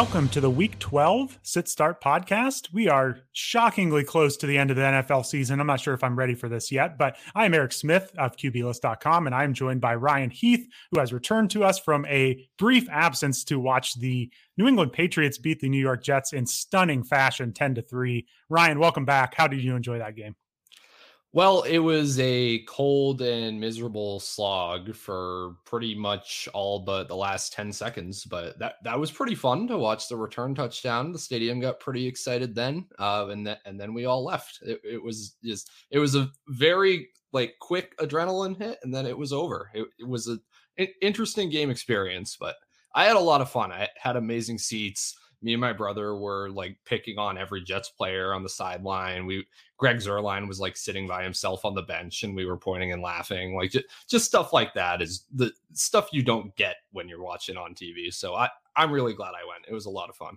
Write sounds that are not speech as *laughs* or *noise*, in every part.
Welcome to the Week 12 Sit Start podcast. We are shockingly close to the end of the NFL season. I'm not sure if I'm ready for this yet, but I am Eric Smith of QBList.com, and I am joined by Ryan Heath, who has returned to us from a brief absence to watch the New England Patriots beat the New York Jets in stunning fashion, 10 to 3. Ryan, welcome back. How did you enjoy that game? Well, it was a cold and miserable slog for pretty much all but the last 10 seconds, but that that was pretty fun to watch the return touchdown. The stadium got pretty excited then. Uh, and then and then we all left. It, it was just it was a very like quick adrenaline hit and then it was over. It, it was a an interesting game experience, but I had a lot of fun. I had amazing seats me and my brother were like picking on every Jets player on the sideline. We Greg Zuerlein was like sitting by himself on the bench and we were pointing and laughing. Like just, just stuff like that is the stuff you don't get when you're watching on TV. So I I'm really glad I went. It was a lot of fun.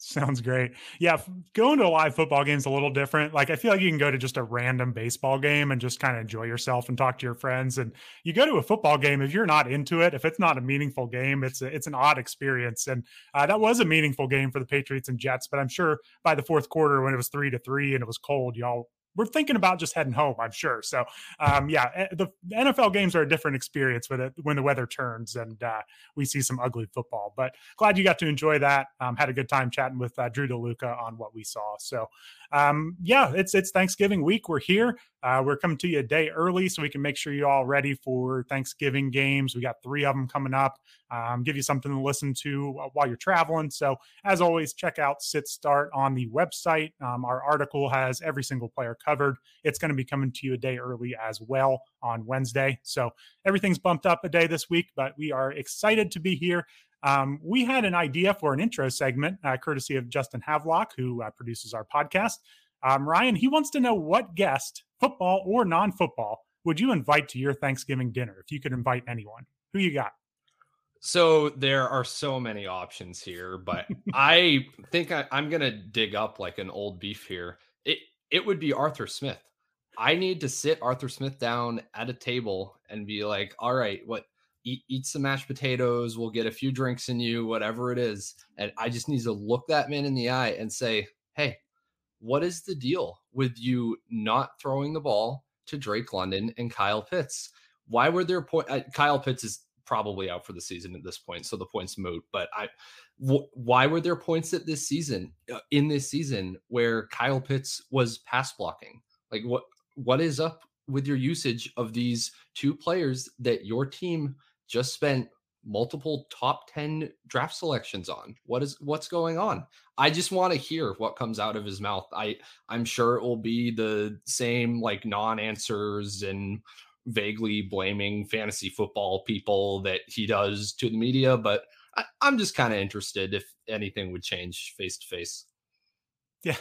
Sounds great. Yeah, going to a live football game is a little different. Like I feel like you can go to just a random baseball game and just kind of enjoy yourself and talk to your friends. And you go to a football game if you're not into it, if it's not a meaningful game, it's a, it's an odd experience. And uh, that was a meaningful game for the Patriots and Jets. But I'm sure by the fourth quarter, when it was three to three and it was cold, y'all we're thinking about just heading home, I'm sure. So, um, yeah, eh, the, NFL games are a different experience with it when the weather turns and uh, we see some ugly football. But glad you got to enjoy that. Um, had a good time chatting with uh, Drew DeLuca on what we saw. So, um, yeah, it's it's Thanksgiving week. We're here. Uh, we're coming to you a day early so we can make sure you're all ready for Thanksgiving games. We got three of them coming up. Um, give you something to listen to while you're traveling. So, as always, check out Sit Start on the website. Um, our article has every single player covered. It's going to be coming to you a day early as well on Wednesday. So, everything's bumped up a day this week, but we are excited to be here. Um, we had an idea for an intro segment, uh, courtesy of Justin Havelock, who uh, produces our podcast. Um, Ryan, he wants to know what guest, football or non football, would you invite to your Thanksgiving dinner if you could invite anyone? Who you got? So there are so many options here, but *laughs* I think I, am gonna dig up like an old beef here. It it would be Arthur Smith. I need to sit Arthur Smith down at a table and be like, all right, what eat, eat some mashed potatoes. We'll get a few drinks in you, whatever it is. And I just need to look that man in the eye and say, hey, what is the deal with you not throwing the ball to Drake London and Kyle Pitts? Why were there point? Uh, Kyle Pitts is probably out for the season at this point, so the points moot. But I, wh- why were there points at this season uh, in this season where Kyle Pitts was pass blocking? Like what what is up with your usage of these two players that your team just spent multiple top 10 draft selections on. What is what's going on? I just want to hear what comes out of his mouth. I i'm sure it will be the same like non-answers and vaguely blaming fantasy football people that he does to the media but I, i'm just kind of interested if anything would change face to face. Yeah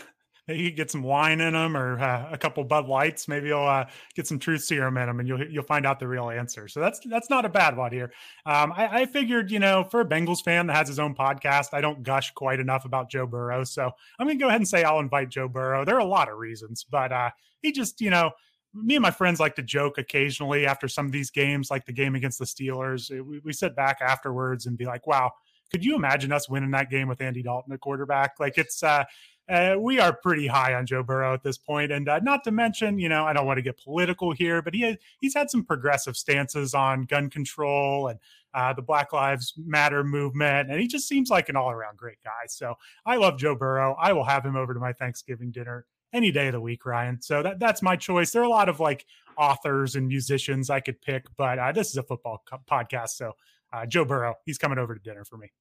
you get some wine in them or uh, a couple Bud Lights. Maybe you'll uh, get some truth serum in them, and you'll you'll find out the real answer. So that's that's not a bad one here. Um, I, I, figured, you know, for a Bengals fan that has his own podcast, I don't gush quite enough about Joe Burrow, so I'm gonna go ahead and say I'll invite Joe Burrow. There are a lot of reasons, but uh, he just, you know. Me and my friends like to joke occasionally after some of these games, like the game against the Steelers. We, we sit back afterwards and be like, "Wow, could you imagine us winning that game with Andy Dalton at quarterback? Like it's uh, uh, we are pretty high on Joe Burrow at this point, and uh, not to mention, you know, I don't want to get political here, but he he's had some progressive stances on gun control and uh, the Black Lives Matter movement, and he just seems like an all around great guy. So I love Joe Burrow. I will have him over to my Thanksgiving dinner any day of the week, Ryan. So that that's my choice. There are a lot of like authors and musicians I could pick, but uh, this is a football co- podcast, so uh, Joe Burrow, he's coming over to dinner for me.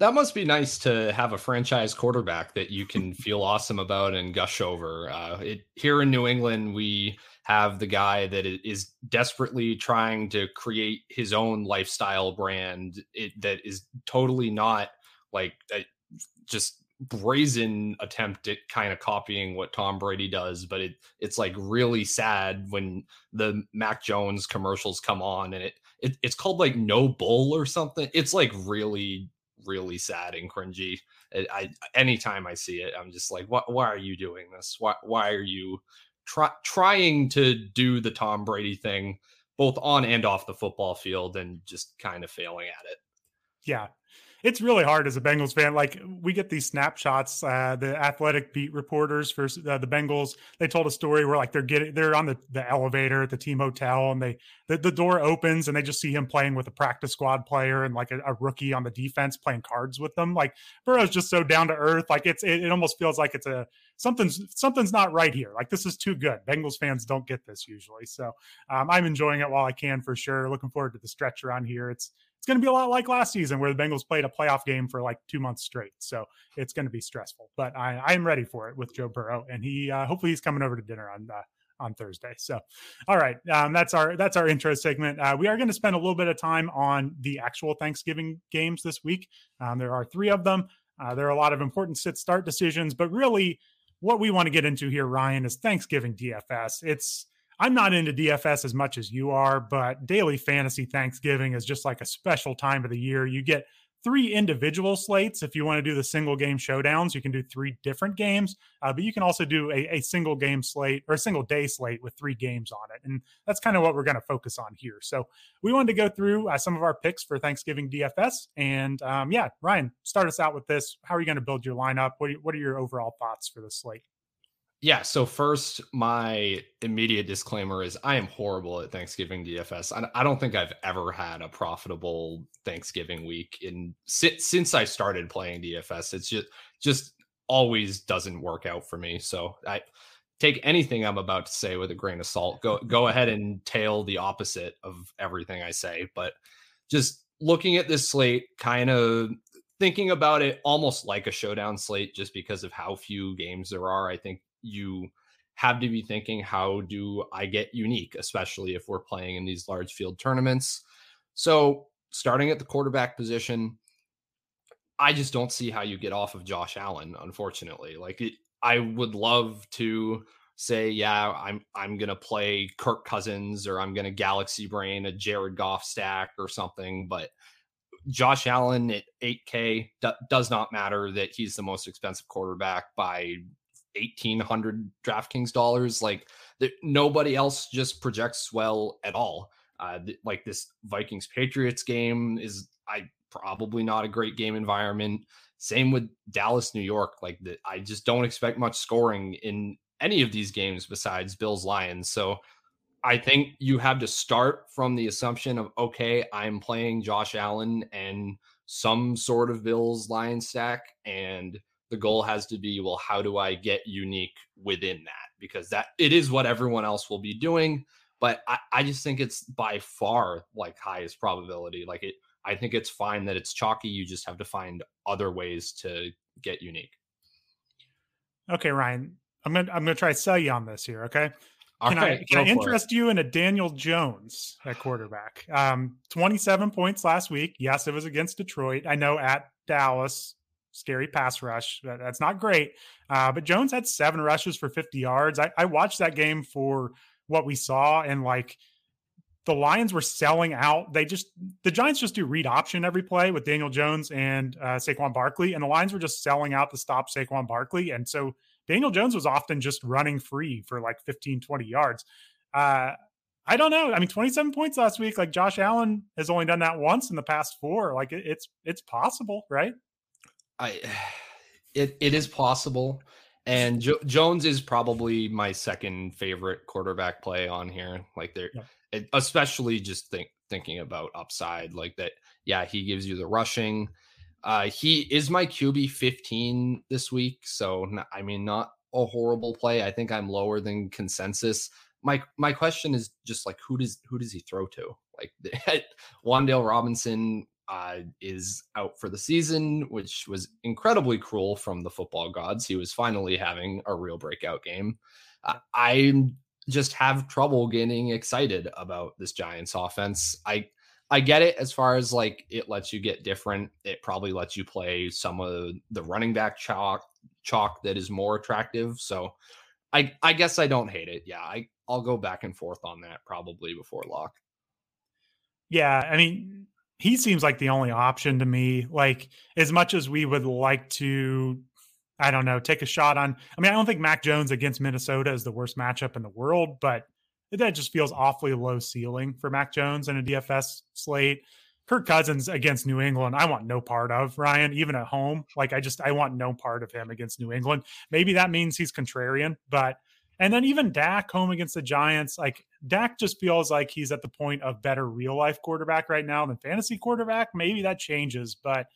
That must be nice to have a franchise quarterback that you can *laughs* feel awesome about and gush over. Uh, it, here in New England, we have the guy that is desperately trying to create his own lifestyle brand it, that is totally not like a, just brazen attempt at kind of copying what Tom Brady does, but it it's like really sad when the Mac Jones commercials come on and it, it it's called like no bull or something. It's like really really sad and cringy. I, anytime I see it, I'm just like, what? Why are you doing this? Why? Why are you try, trying to do the Tom Brady thing, both on and off the football field, and just kind of failing at it? Yeah, it's really hard as a Bengals fan. Like we get these snapshots. Uh, the athletic beat reporters for uh, the Bengals, they told a story where like they're getting they're on the, the elevator at the team hotel, and they the, the door opens and they just see him playing with a practice squad player and like a, a rookie on the defense playing cards with them. Like Burrow's just so down to earth. Like it's it, it almost feels like it's a something's something's not right here. Like this is too good. Bengals fans don't get this usually, so um, I'm enjoying it while I can for sure. Looking forward to the stretch around here. It's it's going to be a lot like last season where the Bengals played a playoff game for like two months straight. So it's going to be stressful, but I, I am ready for it with Joe Burrow, and he uh, hopefully he's coming over to dinner on uh, on Thursday. So, all right, um, that's our that's our intro segment. Uh, we are going to spend a little bit of time on the actual Thanksgiving games this week. Um, there are three of them. Uh, there are a lot of important sit start decisions, but really, what we want to get into here, Ryan, is Thanksgiving DFS. It's I'm not into DFS as much as you are, but daily fantasy Thanksgiving is just like a special time of the year. You get three individual slates. If you want to do the single game showdowns, you can do three different games, uh, but you can also do a, a, single game slate or a single day slate with three games on it. And that's kind of what we're going to focus on here. So we wanted to go through uh, some of our picks for Thanksgiving DFS. And um, yeah, Ryan, start us out with this. How are you going to build your lineup? What are, what are your overall thoughts for the slate? Yeah. So first, my immediate disclaimer is I am horrible at Thanksgiving DFS. I, don't think I've ever had a profitable Thanksgiving week in since since I started playing DFS. It's just just always doesn't work out for me. So I take anything I'm about to say with a grain of salt. Go go ahead and tail the opposite of everything I say. But just looking at this slate, kind of thinking about it almost like a showdown slate, just because of how few games there are. I think you have to be thinking how do I get unique, especially if we're playing in these large field tournaments. So, starting at the quarterback position, I just don't see how you get off of Josh Allen, unfortunately. Like it, I would love to say, yeah, I'm I'm gonna play Kirk Cousins or I'm gonna galaxy brain a Jared Goff stack or something, but Josh Allen at 8K d- does not matter that he's the most expensive quarterback by 1800 DraftKings dollars. Like nobody else just projects well at all. Uh, th- like this Vikings Patriots game is I probably not a great game environment. Same with Dallas, New York. Like the, I just don't expect much scoring in any of these games besides Bills Lions. So I think you have to start from the assumption of okay, I'm playing Josh Allen and some sort of Bills Lions stack and the goal has to be well how do i get unique within that because that it is what everyone else will be doing but I, I just think it's by far like highest probability like it i think it's fine that it's chalky you just have to find other ways to get unique okay ryan i'm gonna i'm gonna try to sell you on this here okay can I can I interest you in a Daniel Jones at quarterback? Um, 27 points last week. Yes, it was against Detroit. I know at Dallas, scary pass rush. That's not great. Uh, but Jones had seven rushes for 50 yards. I, I, watched that game for what we saw, and like the Lions were selling out. They just the Giants just do read option every play with Daniel Jones and uh, Saquon Barkley, and the Lions were just selling out to stop Saquon Barkley, and so Daniel Jones was often just running free for like 15, 20 yards. Uh, I don't know. I mean, 27 points last week. Like Josh Allen has only done that once in the past four. Like it, it's it's possible, right? I it it is possible. And jo- Jones is probably my second favorite quarterback play on here. Like there, yeah. especially just think thinking about upside like that. Yeah, he gives you the rushing. Uh, he is my QB 15 this week, so I mean, not a horrible play. I think I'm lower than consensus. My my question is just like who does who does he throw to? Like *laughs* Wan'Dale Robinson uh, is out for the season, which was incredibly cruel from the football gods. He was finally having a real breakout game. Uh, I just have trouble getting excited about this Giants offense. I I get it as far as like it lets you get different. It probably lets you play some of the running back chalk chalk that is more attractive. So I I guess I don't hate it. Yeah, I I'll go back and forth on that probably before lock. Yeah, I mean he seems like the only option to me. Like as much as we would like to, I don't know, take a shot on. I mean, I don't think Mac Jones against Minnesota is the worst matchup in the world, but that just feels awfully low ceiling for Mac Jones in a DFS slate. Kirk Cousins against New England, I want no part of Ryan, even at home. Like I just I want no part of him against New England. Maybe that means he's contrarian, but and then even Dak home against the Giants, like Dak just feels like he's at the point of better real life quarterback right now than fantasy quarterback. Maybe that changes, but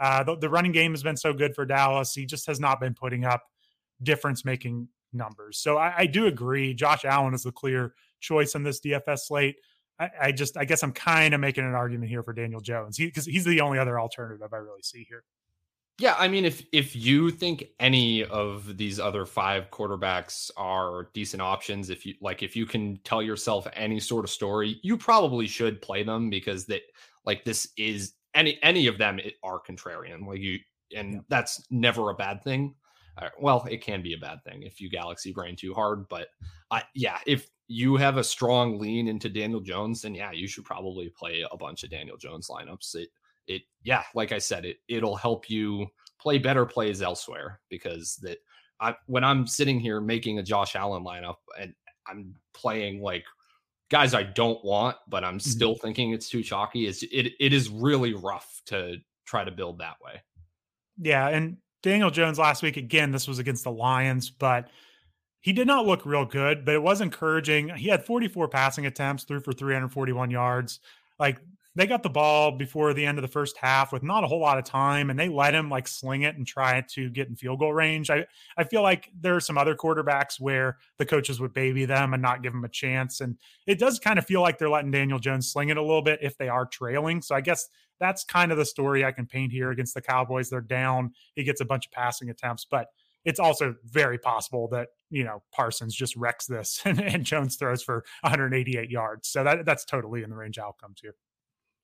uh, the, the running game has been so good for Dallas. He just has not been putting up difference making numbers. So I, I, do agree. Josh Allen is the clear choice in this DFS slate. I, I just, I guess I'm kind of making an argument here for Daniel Jones because he, he's the only other alternative I really see here. Yeah, I mean, if if you think any of these other five quarterbacks are decent options, if you like, if you can tell yourself any sort of story, you probably should play them because that, like, this is any any of them are contrarian, like you, and yeah. that's never a bad thing. Uh, well, it can be a bad thing if you galaxy brain too hard, but uh, yeah, if you have a strong lean into Daniel Jones, then yeah, you should probably play a bunch of Daniel Jones lineups. It it yeah, like I said, it it'll help you play better plays elsewhere because that I when I'm sitting here making a Josh Allen lineup and I'm playing like guys I don't want, but I'm mm-hmm. still mm-hmm. thinking it's too chalky. It's it it is really rough to try to build that way. Yeah, and Daniel Jones last week again, this was against the Lions, but he did not look real good, but it was encouraging. He had 44 passing attempts, threw for 341 yards. Like they got the ball before the end of the first half with not a whole lot of time and they let him like sling it and try to get in field goal range. I, I feel like there are some other quarterbacks where the coaches would baby them and not give them a chance. And it does kind of feel like they're letting Daniel Jones sling it a little bit if they are trailing. So I guess that's kind of the story I can paint here against the Cowboys. They're down. He gets a bunch of passing attempts, but it's also very possible that you know Parsons just wrecks this *laughs* and, and Jones throws for 188 yards. So that that's totally in the range outcomes here.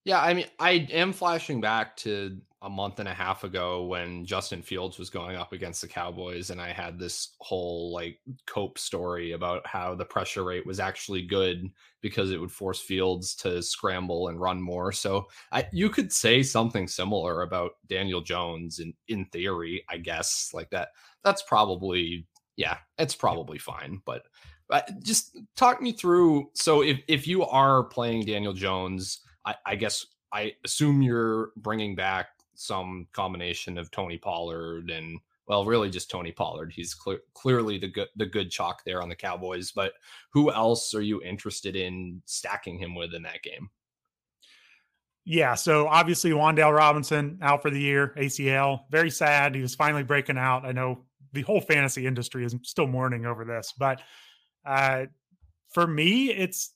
Yeah, I mean, I am flashing back to a month and a half ago when Justin Fields was going up against the Cowboys, and I had this whole like cope story about how the pressure rate was actually good because it would force Fields to scramble and run more. So I, you could say something similar about Daniel Jones in in theory, I guess. Like that, that's probably yeah, it's probably fine, but. Uh, just talk me through. So, if if you are playing Daniel Jones, I, I guess I assume you're bringing back some combination of Tony Pollard and well, really just Tony Pollard. He's cl- clearly the good the good chalk there on the Cowboys. But who else are you interested in stacking him with in that game? Yeah, so obviously Wan'Dale Robinson out for the year, ACL. Very sad. He was finally breaking out. I know the whole fantasy industry is still mourning over this, but uh, for me, it's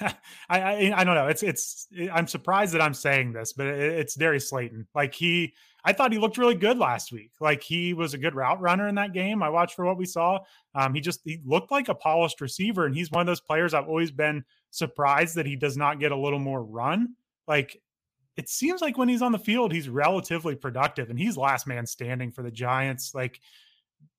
I, I, I don't know. It's it's I'm surprised that I'm saying this, but it, it's Darius Slayton. Like he, I thought he looked really good last week. Like he was a good route runner in that game. I watched for what we saw. Um, he just he looked like a polished receiver, and he's one of those players I've always been surprised that he does not get a little more run. Like it seems like when he's on the field, he's relatively productive, and he's last man standing for the Giants. Like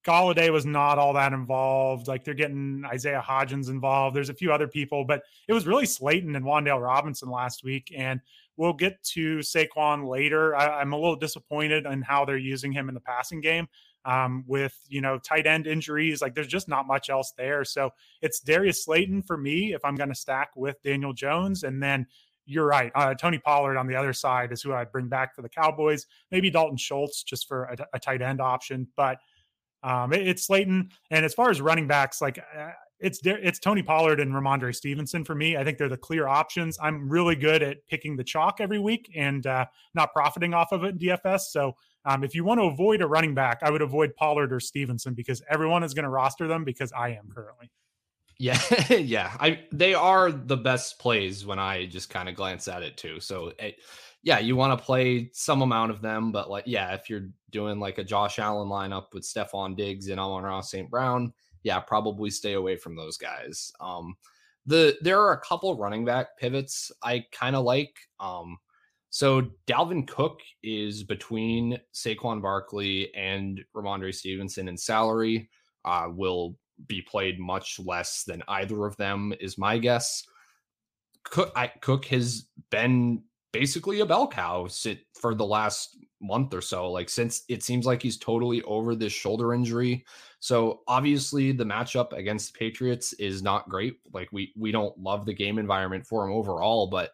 Golladay was not all that involved. Like they're getting Isaiah Hodgins involved. There's a few other people, but it was really Slayton and Wan'Dale Robinson last week. And we'll get to Saquon later. I, am a little disappointed in how they're using him in the passing game. Um, with you know tight end injuries, like there's just not much else there. So it's Darius Slayton for me if I'm going to stack with Daniel Jones, and then you're right. Uh, Tony Pollard on the other side is who I'd bring back for the Cowboys. Maybe Dalton Schultz just for a, a tight end option, but um, it, it's Slayton, and as far as running backs, like uh, it's it's Tony Pollard and Rhamondre Stevenson for me. I think they're the clear options. I'm really good at picking the chalk every week and uh, not profiting off of it in DFS. So um, if you want to avoid a running back, I would avoid Pollard or Stevenson because everyone is going to roster them because I am currently. Yeah, *laughs* yeah. I they are the best plays when I just kind of glance at it too. So it, yeah, you want to play some amount of them, but like, yeah, if you're doing like a Josh Allen lineup with Stefon Diggs and Amon-Ra St. Brown, yeah, probably stay away from those guys. Um, the there are a couple running back pivots I kind of like. Um, so Dalvin Cook is between Saquon Barkley and Rhamondre Stevenson in salary. Uh, will be played much less than either of them, is my guess. Cook, I, Cook has been basically a bell cow sit for the last month or so like since it seems like he's totally over this shoulder injury so obviously the matchup against the patriots is not great like we we don't love the game environment for him overall but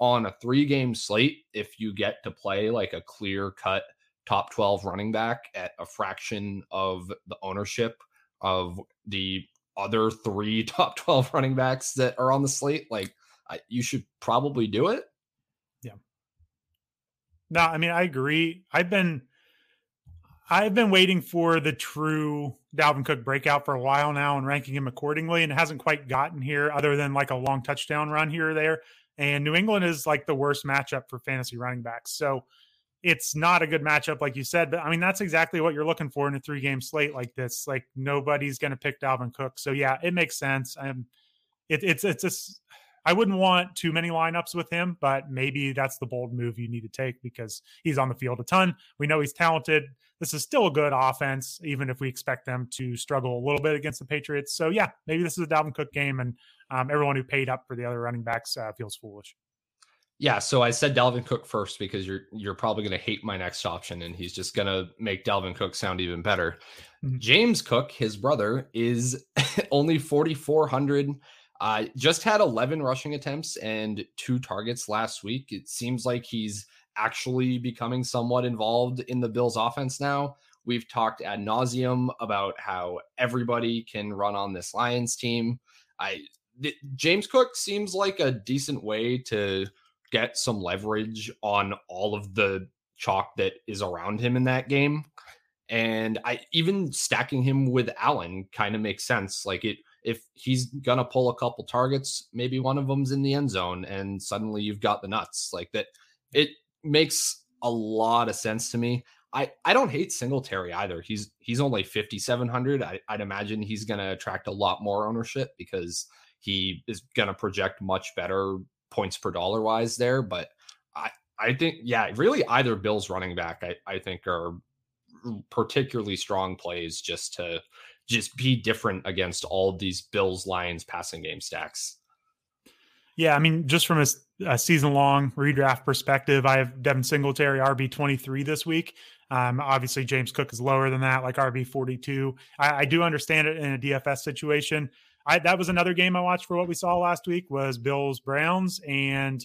on a three game slate, if you get to play like a clear cut top 12 running back at a fraction of the ownership of the other three *laughs* top 12 running backs that are on the slate, like I, you should probably do it. No, I mean, I agree. I've been I've been waiting for the true Dalvin Cook breakout for a while now and ranking him accordingly, and it hasn't quite gotten here other than like a long touchdown run here or there. And New England is like the worst matchup for fantasy running backs. So it's not a good matchup, like you said. But I mean, that's exactly what you're looking for in a three game slate like this. Like nobody's going to pick Dalvin Cook. So yeah, it makes sense. Um, it, it's it's just I wouldn't want too many lineups with him, but maybe that's the bold move you need to take because he's on the field a ton. We know he's talented. This is still a good offense, even if we expect them to struggle a little bit against the Patriots. So, yeah, maybe this is a Dalvin Cook game, and um, everyone who paid up for the other running backs uh, feels foolish. Yeah, so I said Dalvin Cook first because you're you're probably going to hate my next option, and he's just going to make Dalvin Cook sound even better. Mm-hmm. James Cook, his brother, is *laughs* only forty four hundred uh, just had 11 rushing attempts and two targets last week. It seems like he's actually becoming somewhat involved in the Bills offense now. We've talked ad nauseum about how everybody can run on this Lions team. I th- James Cook seems like a decent way to get some leverage on all of the chalk that is around him in that game. And I even stacking him with Allen kind of makes sense. Like it if he's gonna pull a couple targets, maybe one of them's in the end zone, and suddenly you've got the nuts like that. It makes a lot of sense to me. I I don't hate Singletary either. He's he's only fifty seven hundred. I'd imagine he's gonna attract a lot more ownership because he is gonna project much better points per dollar wise there. But I I think yeah, really either Bills running back I I think are particularly strong plays just to just be different against all these Bills Lions passing game stacks. Yeah, I mean, just from a, a season long redraft perspective, I have Devin Singletary RB twenty three this week. Um, obviously, James Cook is lower than that, like RB forty two. I, I do understand it in a DFS situation. I, that was another game I watched for what we saw last week was Bills Browns, and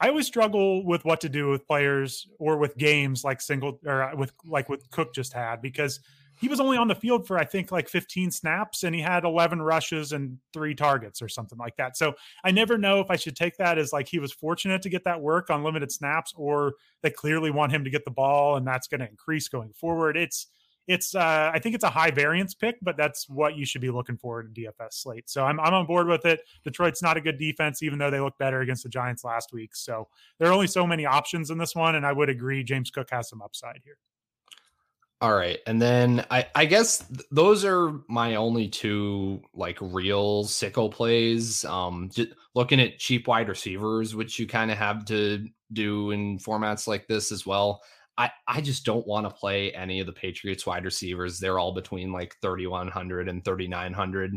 I always struggle with what to do with players or with games like single or with like what Cook just had because he was only on the field for I think like 15 snaps and he had 11 rushes and three targets or something like that. So I never know if I should take that as like he was fortunate to get that work on limited snaps or they clearly want him to get the ball and that's going to increase going forward. It's it's uh, I think it's a high variance pick, but that's what you should be looking for in DFS slate. So I'm I'm on board with it. Detroit's not a good defense, even though they look better against the Giants last week. So there are only so many options in this one, and I would agree James Cook has some upside here. All right. And then I, I guess th- those are my only two like real sicko plays. Um, looking at cheap wide receivers, which you kind of have to do in formats like this as well. I, I just don't want to play any of the Patriots wide receivers. They're all between like 3,100 and 3,900.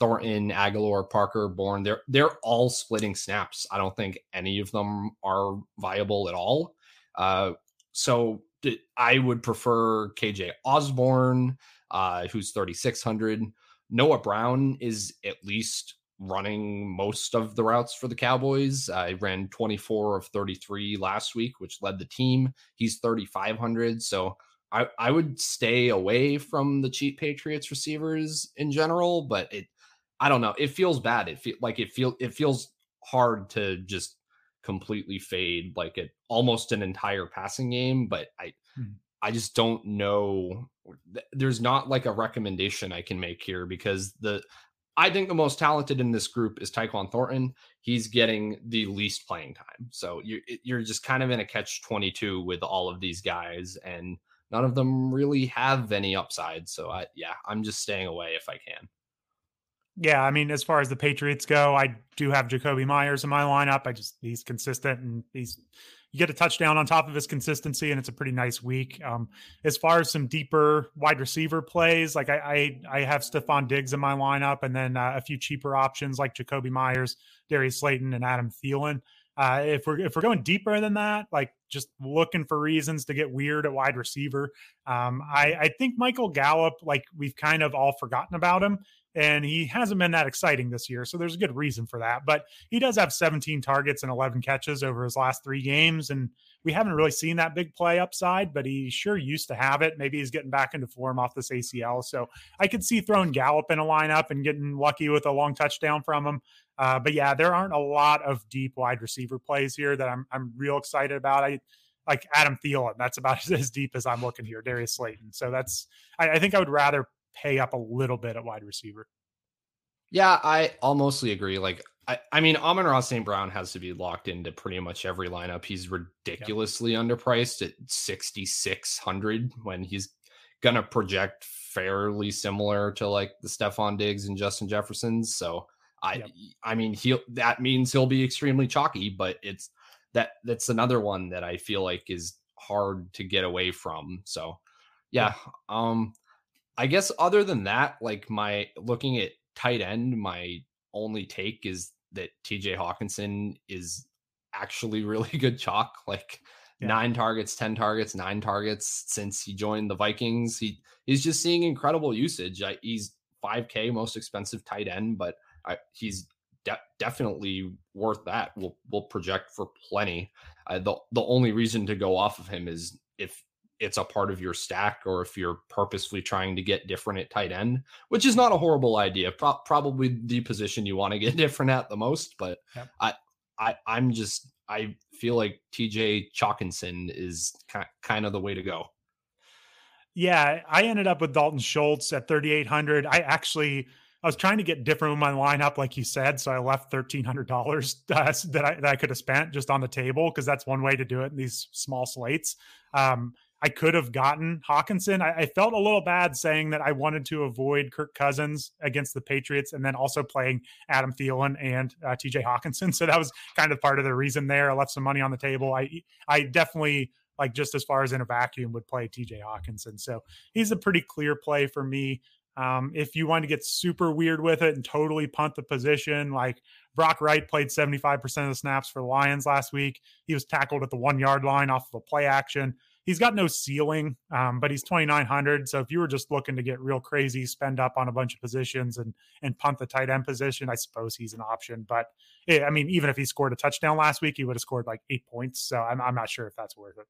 Thornton, Agholor, Parker, Bourne, they're they're all splitting snaps. I don't think any of them are viable at all. Uh, so I would prefer KJ Osborn, uh, who's 3,600. Noah Brown is at least running most of the routes for the Cowboys. I uh, ran 24 of 33 last week, which led the team. He's 3,500. So I, I would stay away from the cheap Patriots receivers in general, but it, I don't know. It feels bad. It feel like it feel it feels hard to just completely fade like it almost an entire passing game but i hmm. i just don't know there's not like a recommendation i can make here because the i think the most talented in this group is Tyquan Thornton he's getting the least playing time so you're you're just kind of in a catch 22 with all of these guys and none of them really have any upside so i yeah i'm just staying away if i can yeah, I mean, as far as the Patriots go, I do have Jakobi Meyers in my lineup. I just he's consistent and he's you get a touchdown on top of his consistency, and it's a pretty nice week. Um, as far as some deeper wide receiver plays, like I I, I have Stefon Diggs in my lineup, and then uh, a few cheaper options like Jakobi Meyers, Darius Slayton, and Adam Thielen. Uh, if we're if we're going deeper than that, like just looking for reasons to get weird at wide receiver, um, I, I think Michael Gallup, like we've kind of all forgotten about him, and he hasn't been that exciting this year. So there's a good reason for that. But he does have 17 targets and 11 catches over his last three games. And we haven't really seen that big play upside, but he sure used to have it. Maybe he's getting back into form off this ACL. So I could see throwing Gallup in a lineup and getting lucky with a long touchdown from him. Uh, but yeah, there aren't a lot of deep wide receiver plays here that I'm I'm real excited about. I like Adam Thielen. That's about *laughs* as deep as I'm looking here. Darius Slayton. So that's I, I think I would rather pay up a little bit at wide receiver. Yeah, I mostly agree. Like, I, I mean, Amon-Ra St. Brown has to be locked into pretty much every lineup. He's ridiculously underpriced at 6,600 when he's going to project fairly similar to like the Stefon Diggs and Justin Jeffersons. So, I. I mean, he'll, that means he'll be extremely chalky, but it's that, that's another one that I feel like is hard to get away from. So, yeah. Um, I guess other than that, like my looking at tight end, my only take is that TJ Hockenson is actually *laughs* really good chalk. Like yeah. nine targets, 10 targets, nine targets since he joined the Vikings. He he's just seeing incredible usage. I, he's 5K most expensive tight end, but I, he's de- definitely worth that. We'll we'll project for plenty. Uh, the the only reason to go off of him is if it's a part of your stack or if you're purposefully trying to get different at tight end, which is not a horrible idea. Pro- probably the position you want to get *laughs* different at the most, but yep. I, I, I'm just, I feel like TJ Chalkinson is kind of the way to go. Yeah, I ended up with Dalton Schultz at 3,800. I actually, I was trying to get different with my lineup, like you said. So I left thirteen hundred dollars uh, *laughs* that I that I could have spent just on the table because that's one way to do it in these small slates. Um, I could have gotten Hockenson. I, I, felt a little bad saying that I wanted to avoid Kirk Cousins against the Patriots and then also playing Adam Thielen and uh, TJ Hockenson. *laughs* So that was kind of part of the reason there. I left some money on the table. I I definitely like just as far as in a vacuum would play TJ Hockenson. So he's a pretty clear play for me. Um, if you want to get super weird with it and totally punt the position, like Brock Wright played 75% of the snaps for the Lions last week. He was tackled at the one yard line off of a play action he's got no ceiling, um, but he's 2,900. So if you were just looking to get real crazy, spend up on a bunch of positions and and punt the tight end position, I suppose he's an option. But it, I mean, even if he scored a touchdown last week, he would have scored like eight points. So I'm I'm not sure if that's worth it.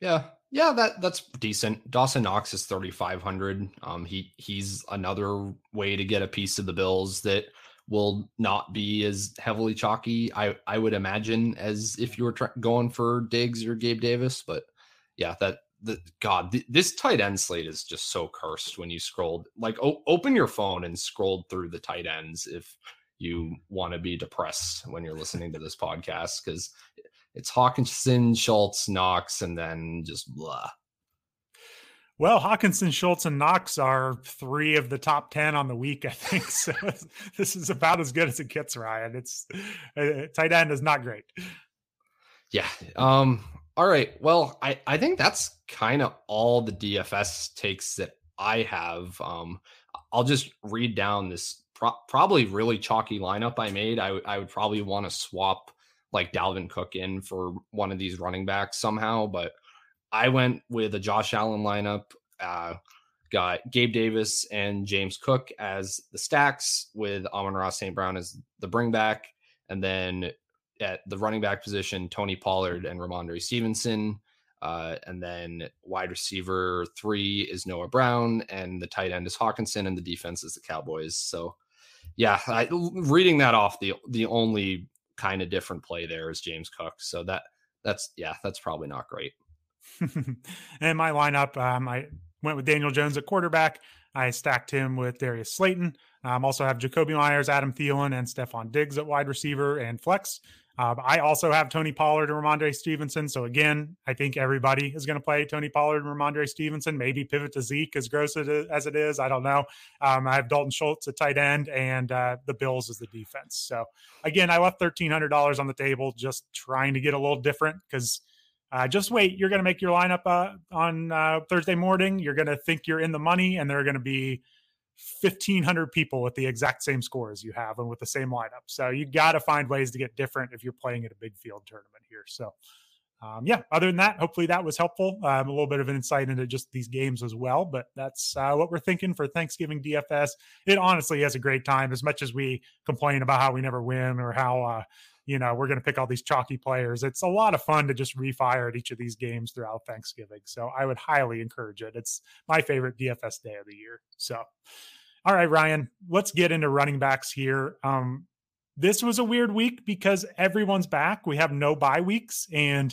Yeah, yeah, that that's decent. Dawson Knox is 3,500. Um, he he's another way to get a piece of the Bills that will not be as heavily chalky. I I would imagine as if you were tra- going for Diggs or Gabe Davis, but yeah, that the God, th- this tight end slate is just so cursed when you scrolled. Like, o- open your phone and scroll through the tight ends if you want to be depressed when you're listening to this podcast because it's Hockenson, Schultz, Knox, and then just blah. Well, Hockenson, Schultz, and Knox are three of the top 10 on the week, I think. *laughs* So this is about as good as it gets, Ryan. It's uh, tight end is not great. Yeah. Um, all right. Well, I, I think that's kind of all the DFS takes that I have. Um, I'll just read down this pro- probably really chalky lineup I made. I, w- I would probably want to swap like Dalvin Cook in for one of these running backs somehow, but I went with a Josh Allen lineup. Uh, got Gabe Davis and James Cook as the stacks, with Amon Ross St. Brown as the bring back, and then at the running back position, Tony Pollard and Rhamondre Stevenson. Uh, and then wide receiver three is Noah Brown, and the tight end is Hockenson, and the defense is the Cowboys. So, yeah, I, reading that off, the the only kind of different play there is James Cook. So that that's yeah, that's probably not great. *laughs* and my lineup, um, I went with Daniel Jones at quarterback. I stacked him with Darius Slayton. Um, also have Jakobi Meyers, Adam Thielen, and Stefon Diggs at wide receiver and flex. Um, I also have Tony Pollard and Rhamondre Stevenson. So again, I think everybody is going to play Tony Pollard and Rhamondre Stevenson. Maybe pivot to Zeke as gross as it is. I don't know. Um, I have Dalton Schultz at tight end and uh, the Bills as the defense. So again, I left thirteen hundred dollars on the table, just trying to get a little different because. Uh, just wait. You're going to make your lineup uh, on uh, Thursday morning. You're going to think you're in the money, and there are going to be 1500 people with the exact same score as you have and with the same lineup. So you got to find ways to get different if you're playing at a big field tournament here. So um, yeah, other than that, hopefully that was helpful. Um, a little bit of an insight into just these games as well. But that's uh, what we're thinking for Thanksgiving DFS. It honestly is a great time, as much as we complain about how we never win or how, uh, you know, we're going to pick all these chalky players. It's a lot of fun to just refire at each of these games throughout Thanksgiving. So I would highly encourage it. It's my favorite DFS day of the year. So, all right, Ryan, let's get into running backs here. Um, this was a weird week because everyone's back. We have no bye weeks, and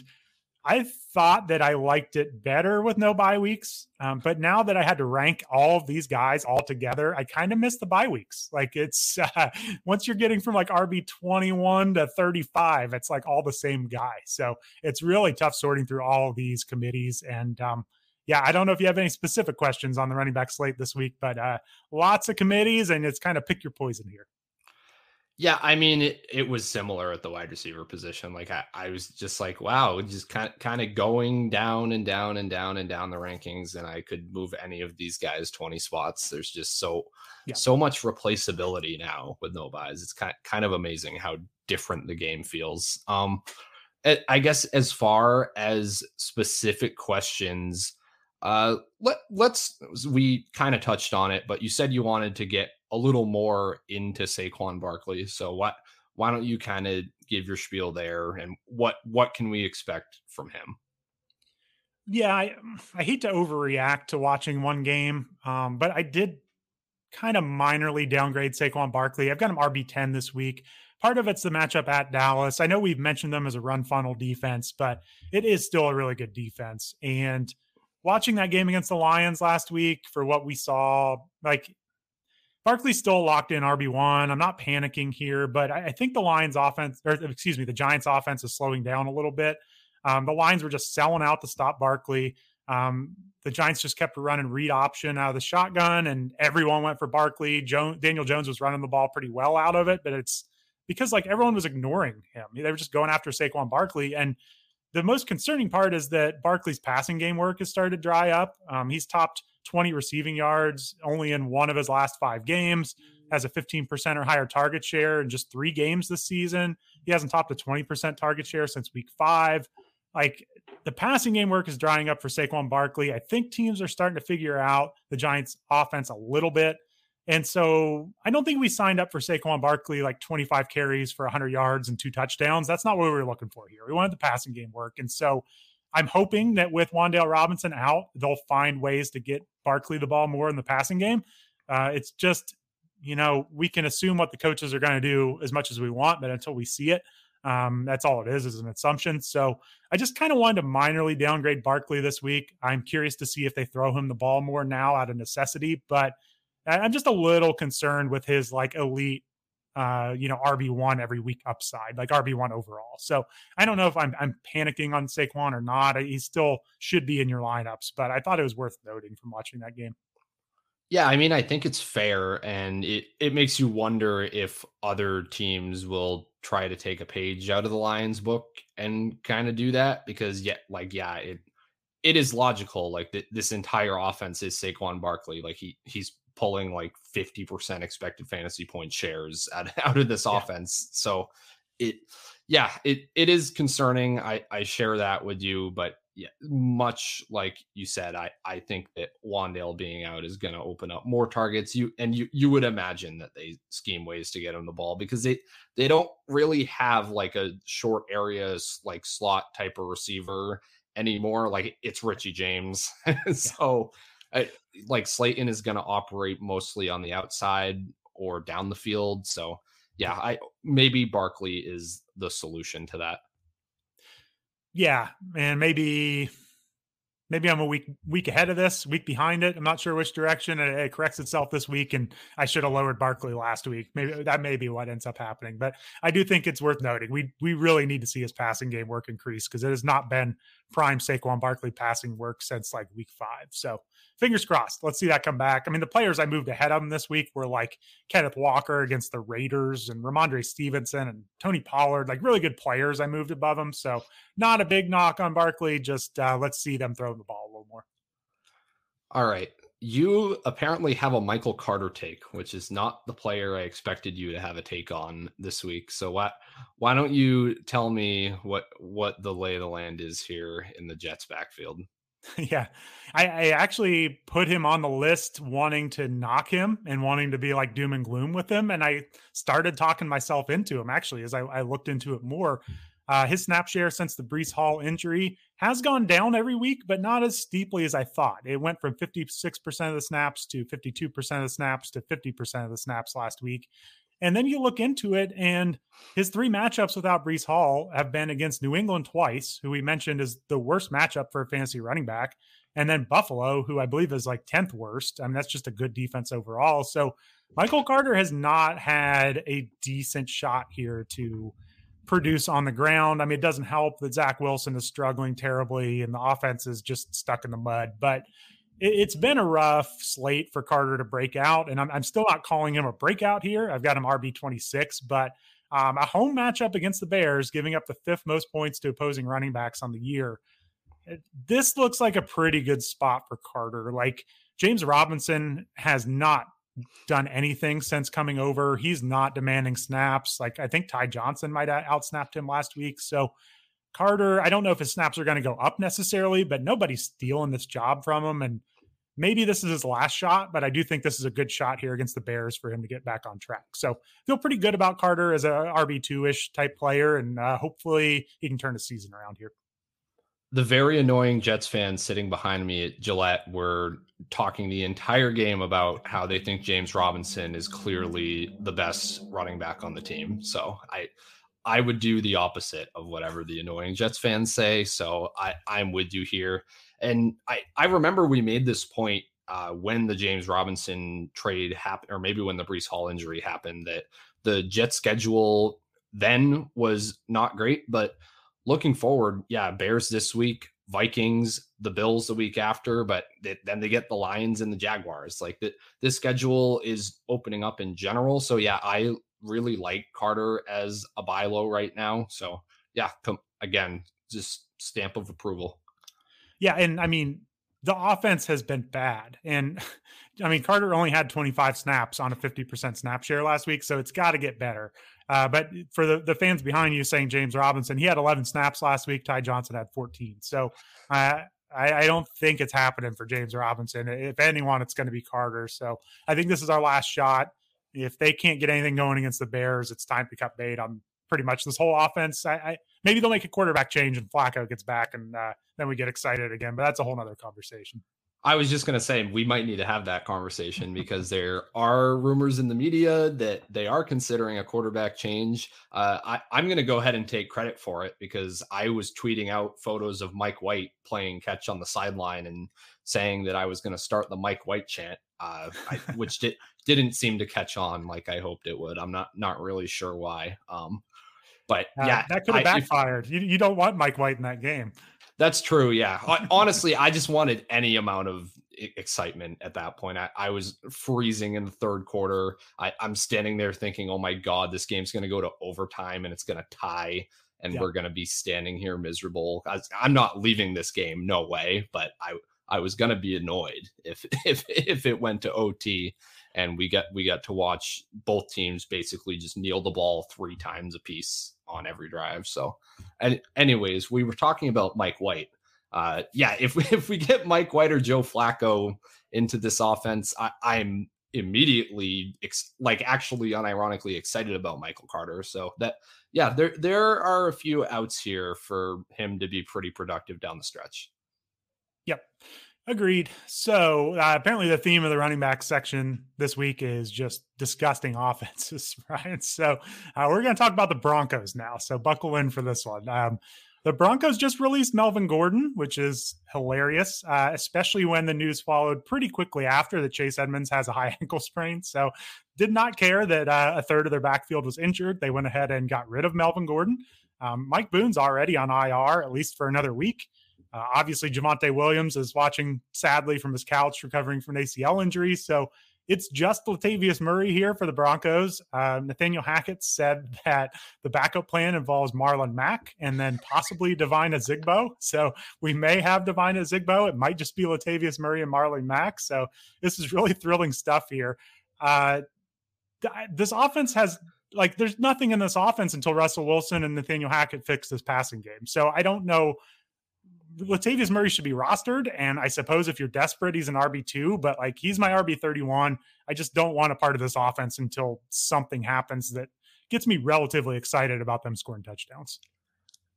I thought that I liked it better with no bye weeks. Um, but now that I had to rank all of these guys all together, I kind of miss the bye weeks. Like it's *laughs* uh, once you're getting from like RB 21 to 35, it's like all the same guy. So it's really tough sorting through all these committees. And um, yeah, I don't know if you have any specific questions on the running back slate this week, but uh, lots of committees, and it's kind of pick your poison here. Yeah, I mean it, it was similar at the wide receiver position. Like I, I was just like, wow, just kind kind of going down and down and down and down the rankings, and I could move any of these guys 20 spots. There's just so yeah. so much replaceability now with no byes. It's kind kind of amazing how different the game feels. Um I guess as far as specific questions, uh let let's we kind of touched on it, but you said you wanted to get a little more into Saquon Barkley. So what why don't you kind of give your spiel there and what what can we expect from him? Yeah, I, I hate to overreact to watching one game, um, but I did kind of minorly downgrade Saquon Barkley. I've got him RB10 this week. Part of it's the matchup at Dallas. I know we've mentioned them as a run funnel defense, but it is still a really good defense. And watching that game against the Lions last week for what we saw, like Barkley's still locked in RB1. I'm not panicking here, but I, I, think the Lions offense, or excuse me, the Giants offense is slowing down a little bit. Um, the Lions were just selling out to stop Barkley. Um, the Giants just kept running read option out of the shotgun, and everyone went for Barkley. Daniel Jones was running the ball pretty well out of it, but it's because like everyone was ignoring him. They were just going after Saquon Barkley, and the most concerning part is that Barkley's passing game work has started to dry up. Um, he's topped 20 receiving yards only in one of his last five games, has a 15% or higher target share in just three games this season. He hasn't topped a 20% target share since week five. Like the passing game work is drying up for Saquon Barkley. I think teams are starting to figure out the Giants' offense a little bit. And so I don't think we signed up for Saquon Barkley like 25 carries for 100 yards and two touchdowns. That's not what we were looking for here. We wanted the passing game work. And so I'm hoping that with Wan'Dale Robinson out, they'll find ways to get Barkley the ball more in the passing game. Uh, it's just, you know, we can assume what the coaches are going to do as much as we want, but until we see it, um, that's all it is, is an assumption. So I just kind of wanted to minorly downgrade Barkley this week. I'm curious to see if they throw him the ball more now out of necessity, but I'm just a little concerned with his like elite uh, you know, RB1 every week upside, like RB1 overall. So I don't know if I'm, I'm panicking on Saquon or not. He still should be in your lineups, but I thought it was worth noting from watching that game. Yeah, I mean, I think it's fair, and it it makes you wonder if other teams will try to take a page out of the Lions book and kind of do that because, yeah, like yeah, it it is logical. Like th- this entire offense is Saquon Barkley. Like he he's pulling like 50% expected fantasy point shares *laughs* out, out of this yeah. offense. So it yeah, it it is concerning. I I share that with you, but yeah, much like you said, I I think that Wan'Dale being out is going to open up more targets. You and you you would imagine that they scheme ways to get him the ball because they they don't really have like a short areas like slot type of receiver anymore. Like it's Richie James, *laughs* so I, like Slayton is going to operate mostly on the outside or down the field. So yeah, I maybe Barkley is the solution to that. Yeah, and maybe maybe I'm a week week ahead of this, week behind it. I'm not sure which direction it, it, corrects itself this week, and I should have lowered Barkley last week. Maybe that may be what ends up happening. But I do think it's worth noting. We we really need to see his passing game work increase because it has not been prime Saquon Barkley passing work since like week five. So fingers crossed. Let's see that come back. I mean, the players I moved ahead of him this week were like Kenneth Walker against the Raiders and Rhamondre Stevenson and Tony Pollard, like really good players I moved above them. So not a big knock on Barkley. Just uh, let's see them throw the ball a little more. All right. you apparently have a Michael Carter take, which is not the player I expected you to have a take on this week. So why why don't you tell me what what the lay of the land is here in the Jets backfield? *laughs* yeah, I, I, actually put him on the list, wanting to knock him and wanting to be like doom and gloom with him, and I started talking myself into him actually as I, I looked into it more. Uh, his snap share since the Breece Hall injury has gone down every week, but not as steeply as I thought. It went from 56% of the snaps to 52% of the snaps to 50% of the snaps last week. And then you look into it, and his three matchups without Breece Hall have been against New England twice, who we mentioned is the worst matchup for a fantasy running back, and then Buffalo, who I believe is like 10th worst. I mean, that's just a good defense overall. So Michael Carter has not had a decent shot here to produce on the ground. I mean, it doesn't help that Zach Wilson is struggling terribly and the offense is just stuck in the mud. But it, has been a rough slate for Carter to break out, and I'm, I'm, still not calling him a breakout here. I've got him RB 26, but um, a home matchup against the Bears, giving up the fifth most points to opposing running backs on the year. This looks like a pretty good spot for Carter. Like James Robinson has not done anything since coming over. He's not demanding snaps. Like I think Ty Johnson might have outsnapped him last week. So Carter, I don't know if his snaps are going to go up necessarily, but nobody's stealing this job from him. And maybe this is his last shot, but I do think this is a good shot here against the Bears for him to get back on track. So feel pretty good about Carter as a RB2 ish type player. And uh, hopefully he can turn the season around here the very annoying Jets fans sitting behind me at Gillette were talking the entire game about how they think James Robinson is clearly the best running back on the team. So I I would do the opposite of whatever the annoying Jets fans say. So I, I'm with you here. And I, I remember we made this point uh, when the James Robinson trade happened, or maybe when the Breece Hall injury happened, that the Jet schedule then was not great, but looking forward, yeah, Bears this week, Vikings, the Bills the week after, but they, then they get the Lions and the Jaguars. Like the, this schedule is opening up in general. So yeah, I really like Carter as a buy low right now. So yeah, again, just stamp of approval. Yeah, and I mean the offense has been bad, and *laughs* I mean Carter only had 25 snaps on a 50% snap share last week, so it's got to get better. Uh, but for the, the fans behind you saying James Robinson, he had 11 snaps last week. Ty Johnson had 14. So uh, I, I, don't think it's happening for James Robinson. If anyone, it's going to be Carter. So I think this is our last shot. If they can't get anything going against the Bears, it's time to cut bait on pretty much this whole offense. I, I maybe they'll make a quarterback change and Flacco gets back, and uh, then we get excited again. But that's a whole other conversation. I was just going to say we might need to have that conversation because there are rumors in the media that they are considering a quarterback change. Uh, I, I'm going to go ahead and take credit for it because I was tweeting out photos of Mike White playing catch on the sideline and saying that I was going to start the Mike White chant, uh, *laughs* I, which did, didn't seem to catch on like I hoped it would. I'm not not really sure why. Um, but uh, yeah, that could have backfired. If, you, you don't want Mike White in that game. That's true. Yeah. *laughs* Honestly, I just wanted any amount of excitement at that point. I, I was freezing in the third quarter. I, am standing there thinking, oh my God, this game's going to go to overtime and it's going to tie and yeah. we're going to be standing here miserable. I, I'm not leaving this game. No way. But I, I was going to be annoyed if, *laughs* if, if it went to OT and we got, we got to watch both teams basically just kneel the ball three times a piece on every drive. So, and anyways, we were talking about Mike White. Uh, yeah, if we *laughs* if we get Mike White or Joe Flacco into this offense, I, I'm immediately ex- like actually unironically excited about Michael Carter. So that yeah, there there are a few outs here for him to be pretty productive down the stretch. Yep. Agreed. So uh, apparently, the theme of the running back section this week is just disgusting *laughs* offenses, *laughs* right? So uh, we're going to talk about the Broncos now. So buckle in for this one. Um, the Broncos just released Melvin Gordon, which is hilarious, uh, especially when the news followed pretty quickly after that Chase Edmonds has a high *laughs* ankle sprain. So did not care that uh, a third of their backfield was injured. They went ahead and got rid of Melvin Gordon. Um, Mike Boone's already on IR, at least for another week. Uh, obviously, Javonte Williams is watching sadly from his couch, recovering from an ACL injury. So it's just Latavius Murray here for the Broncos. Uh, Nathaniel Hackett said *laughs* that the backup plan involves Marlon Mack and then possibly Devine Ozigbo. So we may have Devine Ozigbo. It might just be Latavius Murray and Marlon Mack. So this is really *laughs* thrilling stuff here. Uh, this offense has like there's nothing in this offense until Russell Wilson and Nathaniel Hackett fix this passing game. So I don't know Latavius Murray should be rostered. And I suppose if you're desperate, he's an RB2, but like he's my RB31. I just don't want a part of this offense until something happens that gets me relatively excited about them scoring touchdowns.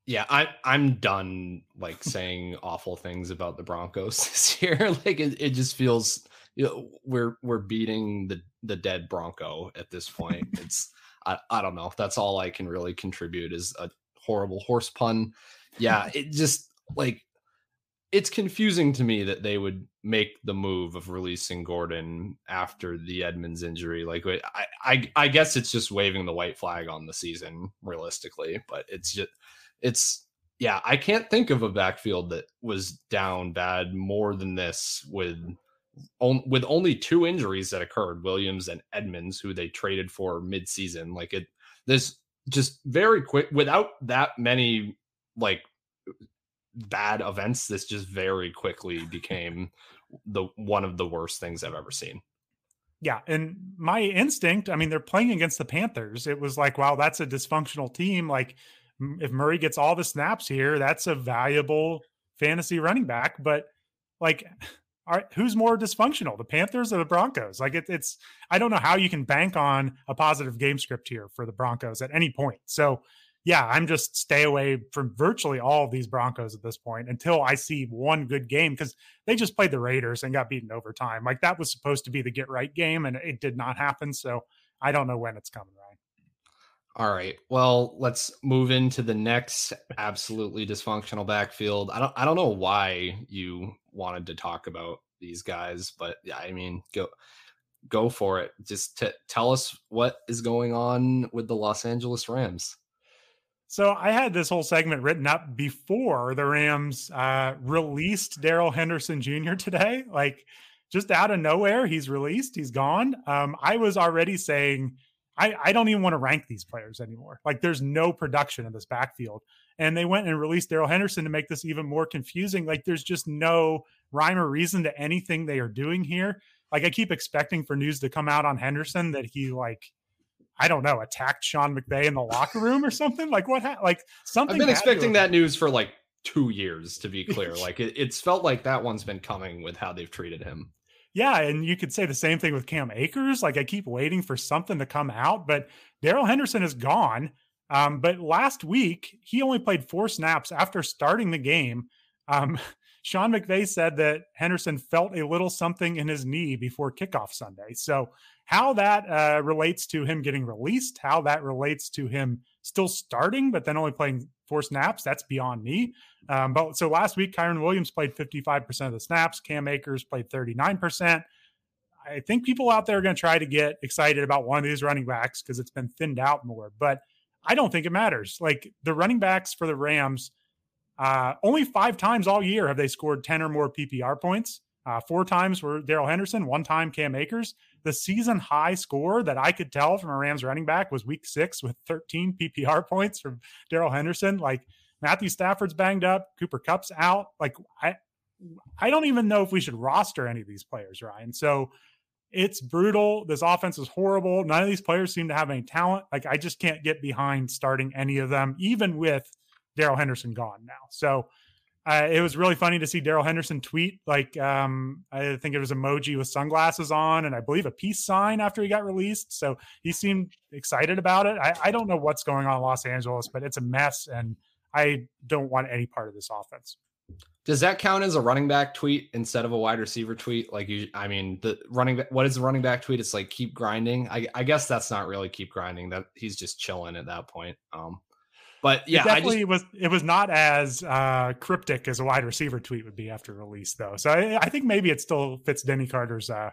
Yeah, I I'm done like *laughs* saying awful things about the Broncos *laughs* this year. *laughs* Like it, it just feels you know, we're we're beating the the dead Bronco at this point. It's I, I don't know. That's all I can really contribute is a horrible horse pun. Yeah, it just like it's confusing to me that they would make the move of releasing Gordon after the Edmonds injury. Like, I, I, I guess it's just waving the white flag on the season, realistically. But it's just, it's, yeah, I can't think of a backfield that was down bad more than this with on, with only two injuries that occurred, Williams and Edmonds, who they traded for midseason. Like it, this just very quick without that many like bad events, this just very quickly became the one of the worst things I've ever seen. Yeah, and my instinct, I mean, they're playing against the Panthers. It was like, wow, that's a dysfunctional team. Like, if Murray gets all the snaps here, that's a valuable fantasy running back. But like, are, who's more dysfunctional, the Panthers or the Broncos? Like, it, it's I don't know how you can bank on a positive game script here for the Broncos at any point. So yeah, I'm just stay away from virtually all of these Broncos at this point until I see one good game because they just played the Raiders and got beaten overtime. Like that was supposed to be the get right game, and it did not happen. So I don't know when it's coming, Ryan. All right. Well, let's move into the next absolutely dysfunctional backfield. I don't I don't know why you wanted to talk about these guys, but yeah, I mean, go go for it. Just t- tell us what is going on with the Los Angeles Rams. So I had this whole segment written up before the Rams uh, released Darrell Henderson Jr. today. Like just out of nowhere, he's released. He's gone. Um, I was already saying I, I don't even want to rank these players anymore. Like there's no production in this backfield. And they went and released Darrell Henderson to make this even more confusing. Like there's just no rhyme or reason to anything they are doing here. Like I keep expecting for news to come out on Henderson that he like I don't know, attacked Sean McVay in the locker room or something? Like what? Ha- like something. I've been expecting that news for like two years. To be clear, *laughs* like it, it's felt like that one's been coming with how they've treated him. Yeah, and you could say the same thing with Cam Akers. Like I keep waiting for something to come out, but Darrell Henderson is gone. Um, but last week he only played four snaps after starting the game. Um, *laughs* Sean McVay said that Henderson felt a little something in his knee before kickoff Sunday. So how that uh, relates to him getting released, how that relates to him still starting, but then only playing four snaps, that's beyond me. Um, but so last week, Kyren Williams played 55% of the snaps, Cam Akers played 39%. I think people out there are going to try to get excited about one of these running backs because it's been thinned out more, but I don't think it matters. Like the running backs for the Rams, uh, only five times all year have they scored 10 or more PPR points. Uh, four times were Darrell Henderson, one time Cam Akers. The season high score that I could tell from a Rams running back was week six with 13 *laughs* PPR points from Darrell Henderson. Like Matthew Stafford's banged up, Cooper Kupp's out. Like I, I don't even know if we should roster any of these players, Ryan. So it's brutal. This offense is horrible. None of these players seem to have any talent. Like I just can't get behind starting any of them, even with Darrell Henderson gone now. So uh, it was really funny to see Darrell Henderson tweet like um, I think it was emoji with sunglasses on, and I believe a peace sign after he got released. So he seemed excited about it. I, I don't know what's going on in Los Angeles, but it's a mess, and I don't want any part of this offense. Does that count as a running back tweet instead of a wide receiver tweet? Like you, I mean, the running back. What is the running back tweet? It's like keep grinding. I, I guess that's not really keep grinding. That he's just chilling at that point. Um, but yeah, it definitely just, was. It was not as uh, cryptic as a wide receiver tweet would be after release, though. So I, I think maybe it still fits Denny Carter's uh,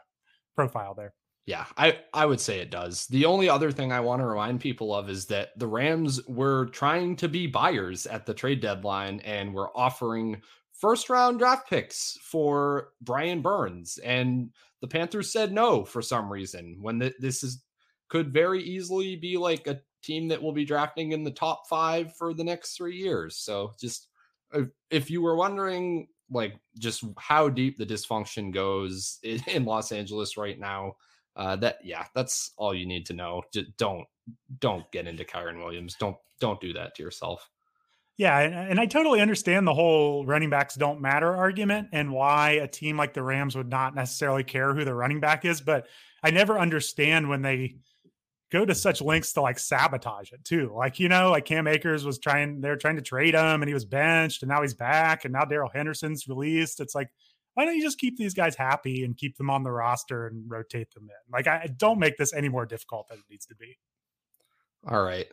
profile there. Yeah, I, I would say it does. The only other thing I want to remind people of is that the Rams were trying to be buyers at the trade deadline and were offering first round draft picks for Brian Burns, and the Panthers said no for some reason. When the, this is could very easily be like a team that will be drafting in the top five for the next three years. So just if you were wondering, like just how deep the dysfunction goes *laughs* in Los Angeles right now, uh, that yeah, that's all you need to know. Just don't don't get into Kyren Williams. Don't don't do that to yourself. Yeah, and, I totally understand the whole running backs don't matter argument and why a team like the Rams would not necessarily care who the running back is, but I never understand when they go to such lengths to like sabotage it too. Like, you know, like Cam Akers was trying, they're trying to trade him and he was benched and now he's back and now Darrell Henderson's released. It's like, why don't you just keep these guys happy and keep them on the roster and rotate them in? Like, I don't make this any more difficult than it needs to be. All right.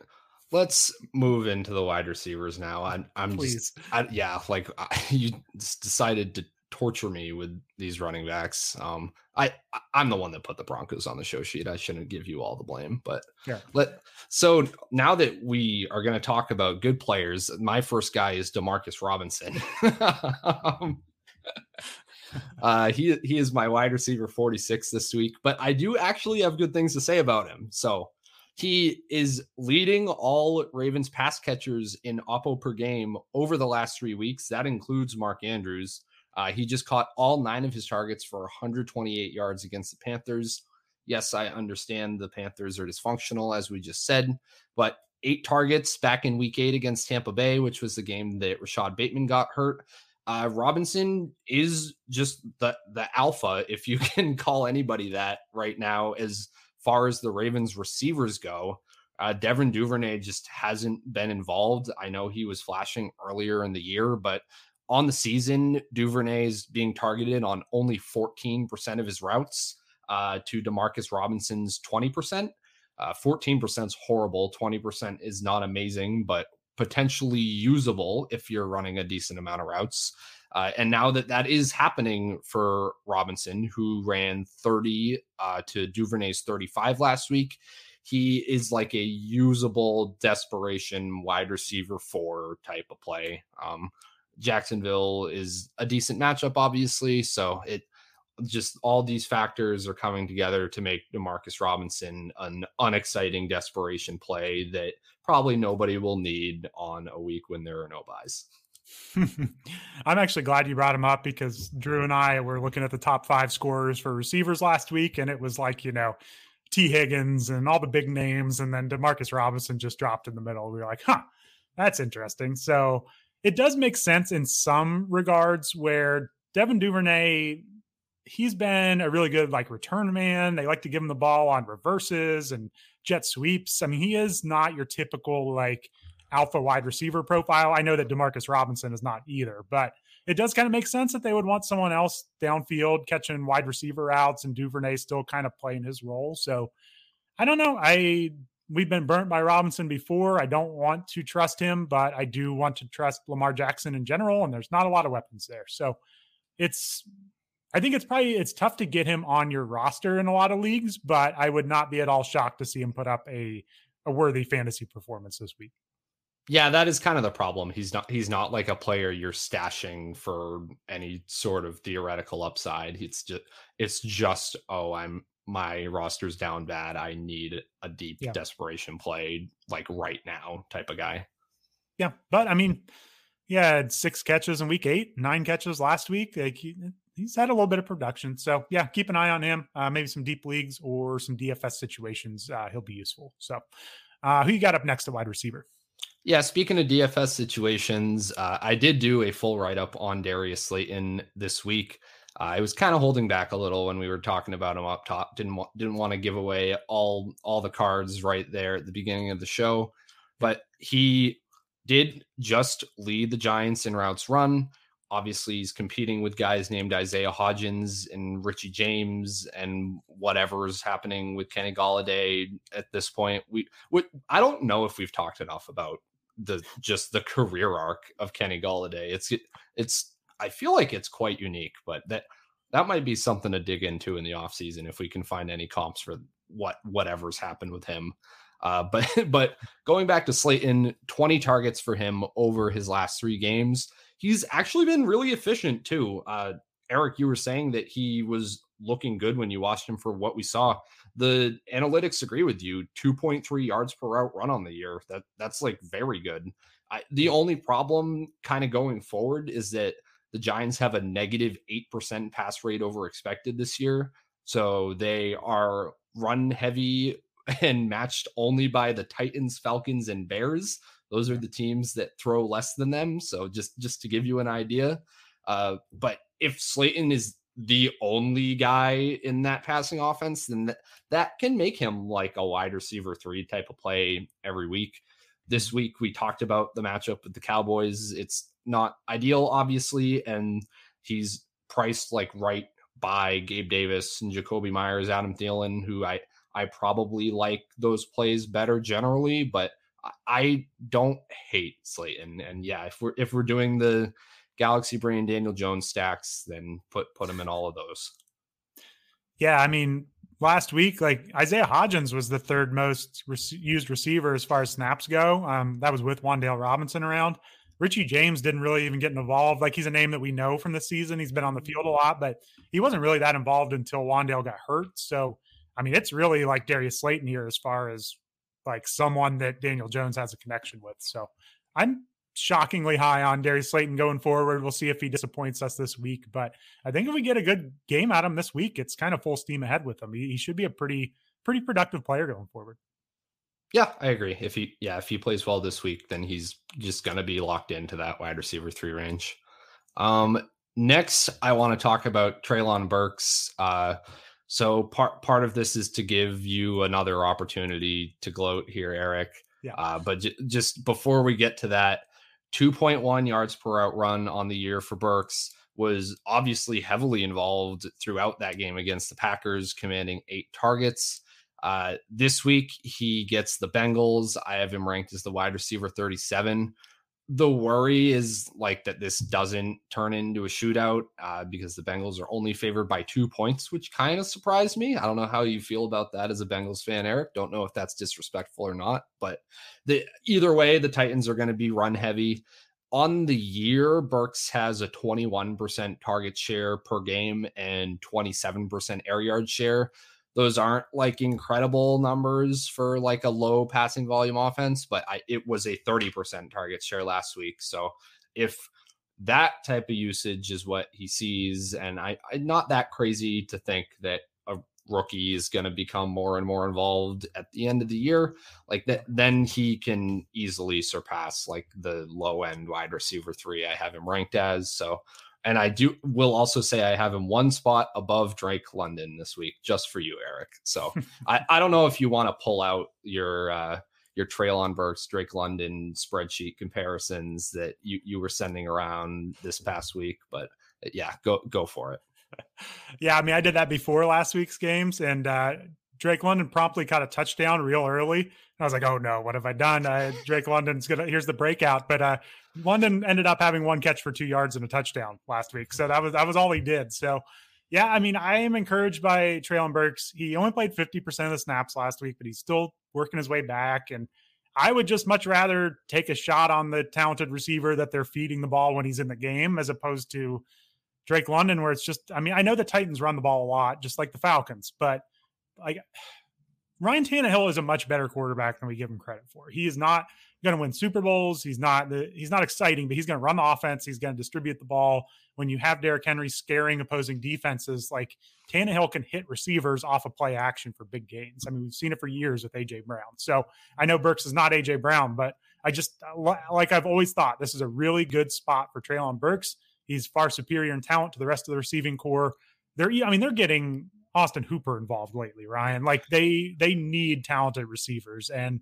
Let's move into the wide receivers now. I'm, I'm Please. just, I, yeah, like I, *laughs* you decided to torture me with these running backs. Um, I I'm the one that put the Broncos on the show sheet. I shouldn't give you all the blame, but yeah. Let so now that we are going to talk about good players, my first guy is Demarcus Robinson. *laughs* um, *laughs* uh, he he is my wide receiver 46 this week, but I do actually have good things to say about him. So he is leading all Ravens pass catchers in oppo per game over the last three weeks. That includes Mark Andrews. Uh, he just caught all nine of his targets for 128 yards against the Panthers. Yes, I understand the Panthers are dysfunctional, as we just said, but eight targets back in week eight against Tampa Bay, which was the game that Rashad Bateman got hurt. Uh, Robinson is just the the alpha, if you *laughs* can call anybody that right now, as far as the Ravens receivers go. Uh, Devin Duvernay just hasn't been involved. I know he was flashing earlier in the year, but on the season, Duvernay is being targeted on only 14% of his routes uh, to Demarcus Robinson's 20%. Uh, 14% is horrible. 20% is not amazing, but potentially usable if you're running a decent amount of routes. Uh, and now that that is happening for Robinson, who ran 30 uh, to Duvernay's 35 last week, he is like a usable desperation wide receiver four type of play. Um, Jacksonville is a decent matchup, obviously. So it just all these factors are coming together to make Demarcus Robinson an unexciting desperation play that probably nobody will need on a week when there are no byes. *laughs* I'm actually glad you brought him up because Drew and I were looking at the top five scorers for receivers last week, and it was like, you know, Tee Higgins and all the big names, and then Demarcus Robinson just dropped in the middle. We were like, huh, that's interesting. So it does make sense in some regards where Devin Duvernay, he's been a really good like return man. They like to give him the ball on reverses and jet sweeps. I mean, he is not your typical like alpha wide receiver profile. I know that Demarcus Robinson is not either, but it does kind of make sense that they would want someone else downfield catching wide receiver outs and Duvernay still kind of playing his role. So I don't know. I we've been burnt by Robinson before. I don't want to trust him, but I do want to trust Lamar Jackson in general, and there's not a lot of weapons there. So it's I think it's probably it's tough to get him on your roster in a lot of leagues, but I would not be at all shocked to see him put up a a worthy fantasy performance this week. Yeah, that is kind of the problem. He's not he's not like a player you're stashing for any sort of theoretical upside. It's just it's just oh, I'm my roster's down bad. I need a deep yeah. desperation play like right now type of guy. Yeah, but I mean, yeah, six catches in week eight, nine catches last week. Like he, he's had a little bit of production. So yeah, keep an eye on him. Uh, maybe some deep leagues or some DFS situations. Uh, he'll be useful. So uh, who you got up next at wide receiver? Yeah, speaking of DFS situations, uh, I did do a full write up on Darius Slayton this week. I was kind of holding back a little when we were talking about him up top. Didn't want didn't want to give away all all the cards right there at the beginning of the show, but he did just lead the Giants in routes run. Obviously, he's competing with guys named Isaiah Hodgins and Richie James and whatever's happening with Kenny Golladay at this point. We, we I don't know if we've talked enough about the just the career arc of Kenny Golladay. It's it's I feel like it's quite unique, but that that might be something to dig into in the offseason if we can find any comps for what whatever's happened with him. Uh, *laughs* but but going back to Slayton, 20 targets for him over his last three games. he's actually been really efficient too. Uh, Eric, you were saying that he was looking good when you watched him for what we saw. The analytics agree with you. 2.3 yards per route run on the year. That that's like very good. I, the only problem kind of going forward is that the Giants have a negative 8% pass rate over expected this year. So they are run heavy *laughs* and matched only by the Titans, Falcons, and Bears. Those are the teams that throw less than them. So just just to give you an idea. Uh, but if Slayton is the only guy in that passing offense, then that, that can make him like a wide receiver three type of play every week. This week we talked about the matchup with the Cowboys. It's not ideal, obviously, and he's priced like right by Gabe Davis and Jakobi Meyers, Adam Thielen, who I I probably like those plays better generally, but I don't hate Slayton. And yeah, if we're if we're doing the Galaxy Brain Daniel Jones stacks, then put put him in all of those. Yeah, I mean, last week, like Isaiah Hodgins was the third most re- used receiver as far as snaps go. Um, that was with Wan'Dale Robinson around. Richie James didn't really even get involved. Like he's a name that we know from the season. He's been on the field a lot, but he wasn't really that involved until Wan'Dale got hurt. So, I mean, it's really like Darius Slayton here as far as like someone that Daniel Jones has a connection with. So, I'm shockingly high on Darius Slayton going forward. We'll see if he disappoints us this week, but I think if we get a good game at him this week, it's kind of full steam ahead with him. He, he should be a pretty pretty productive player going forward. Yeah, I agree. If he yeah, if he plays well this week, then he's just going to be locked into that wide receiver 3 range. Um next I want to talk about Treylon Burks. Uh so part part of this is to give you another opportunity to gloat here, Eric. Yeah. Uh, but j- just before we get to that, 2.1 yards per out run on the year for Burks was obviously heavily involved throughout that game against the Packers, commanding eight targets. Uh, this week, he gets the Bengals. I have him ranked as the wide receiver 37 the worry is like that this doesn't turn into a shootout uh, because the Bengals are only favored by two points, which kind of surprised me. I don't know how you feel about that as a Bengals fan, Eric. Don't know if that's disrespectful or not, but the either way, the Titans are going to be run heavy. On the year, Burks has a 21% target share per game and 27% air yard share those aren't like incredible numbers for like a low passing volume offense, but I, it was a 30% target share last week. So if that type of usage is what he sees, and I, I'm not that crazy to think that a rookie is going to become more and more involved at the end of the year, like that, then he can easily surpass like the low end wide receiver three I have him ranked as. So and I do will also say I have him one spot above Drake London this week, just for you, Eric. So *laughs* I, I don't know if you want to pull out your uh, your on Burks Drake London spreadsheet comparisons that you you were sending around this past week, but uh, yeah, go go for it. *laughs* yeah, I mean I did that before last week's games, and uh, Drake London promptly caught a touchdown real early. I was like, oh no, what have I done? Uh, Drake London's gonna here's the breakout. But uh, London ended up having one catch for two yards and a touchdown last week. So that was that was all he did. So yeah, I mean, I am encouraged by Treylon Burks. He only played 50% of the snaps last week, but he's still working his way back. And I would just much rather take a shot on the talented receiver that they're feeding the ball when he's in the game as opposed to Drake London, where it's just, I mean, I know the Titans run the ball a lot, just like the Falcons, but like Ryan Tannehill is a much better quarterback than we give him credit for. He is not going to win Super Bowls. He's not the, he's not exciting, but he's going to run the offense. He's going to distribute the ball. When you have Derrick Henry scaring opposing defenses, like Tannehill can hit receivers off of play action for big gains. I mean, we've seen it for years with AJ Brown. So I know Burks is not AJ Brown, but I just uh, like I've always thought this is a really good spot for Treylon Burks. He's far superior in talent to the rest of the receiving corps. They're I mean they're getting Austin Hooper involved lately, Ryan. Like they they need talented receivers, and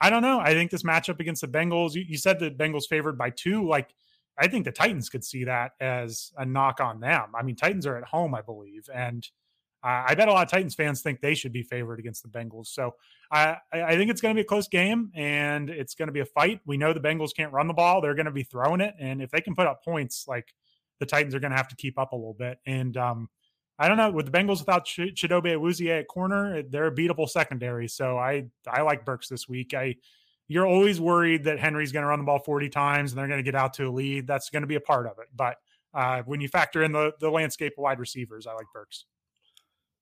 I don't know. I think this matchup against the Bengals. You, you said the Bengals favored by two. Like I think the Titans could see that as a knock on them. I mean, Titans are at home, I believe, and uh, I bet a lot of Titans fans think they should be favored against the Bengals. So I I think it's going to be a close game, and it's going to be a fight. We know the Bengals can't run the ball; they're going to be throwing it, and if they can put up points, like the Titans are going to have to keep up a little bit. And um, I don't know with the Bengals without Ch- Chidobe Awuzie at corner, they're a beatable secondary. So I I like Burks this week. I you're always worried that Henry's going to run the ball 40 times and they're going to get out to a lead. That's going to be a part of it. But uh, when you factor in the the landscape of wide receivers, I like Burks.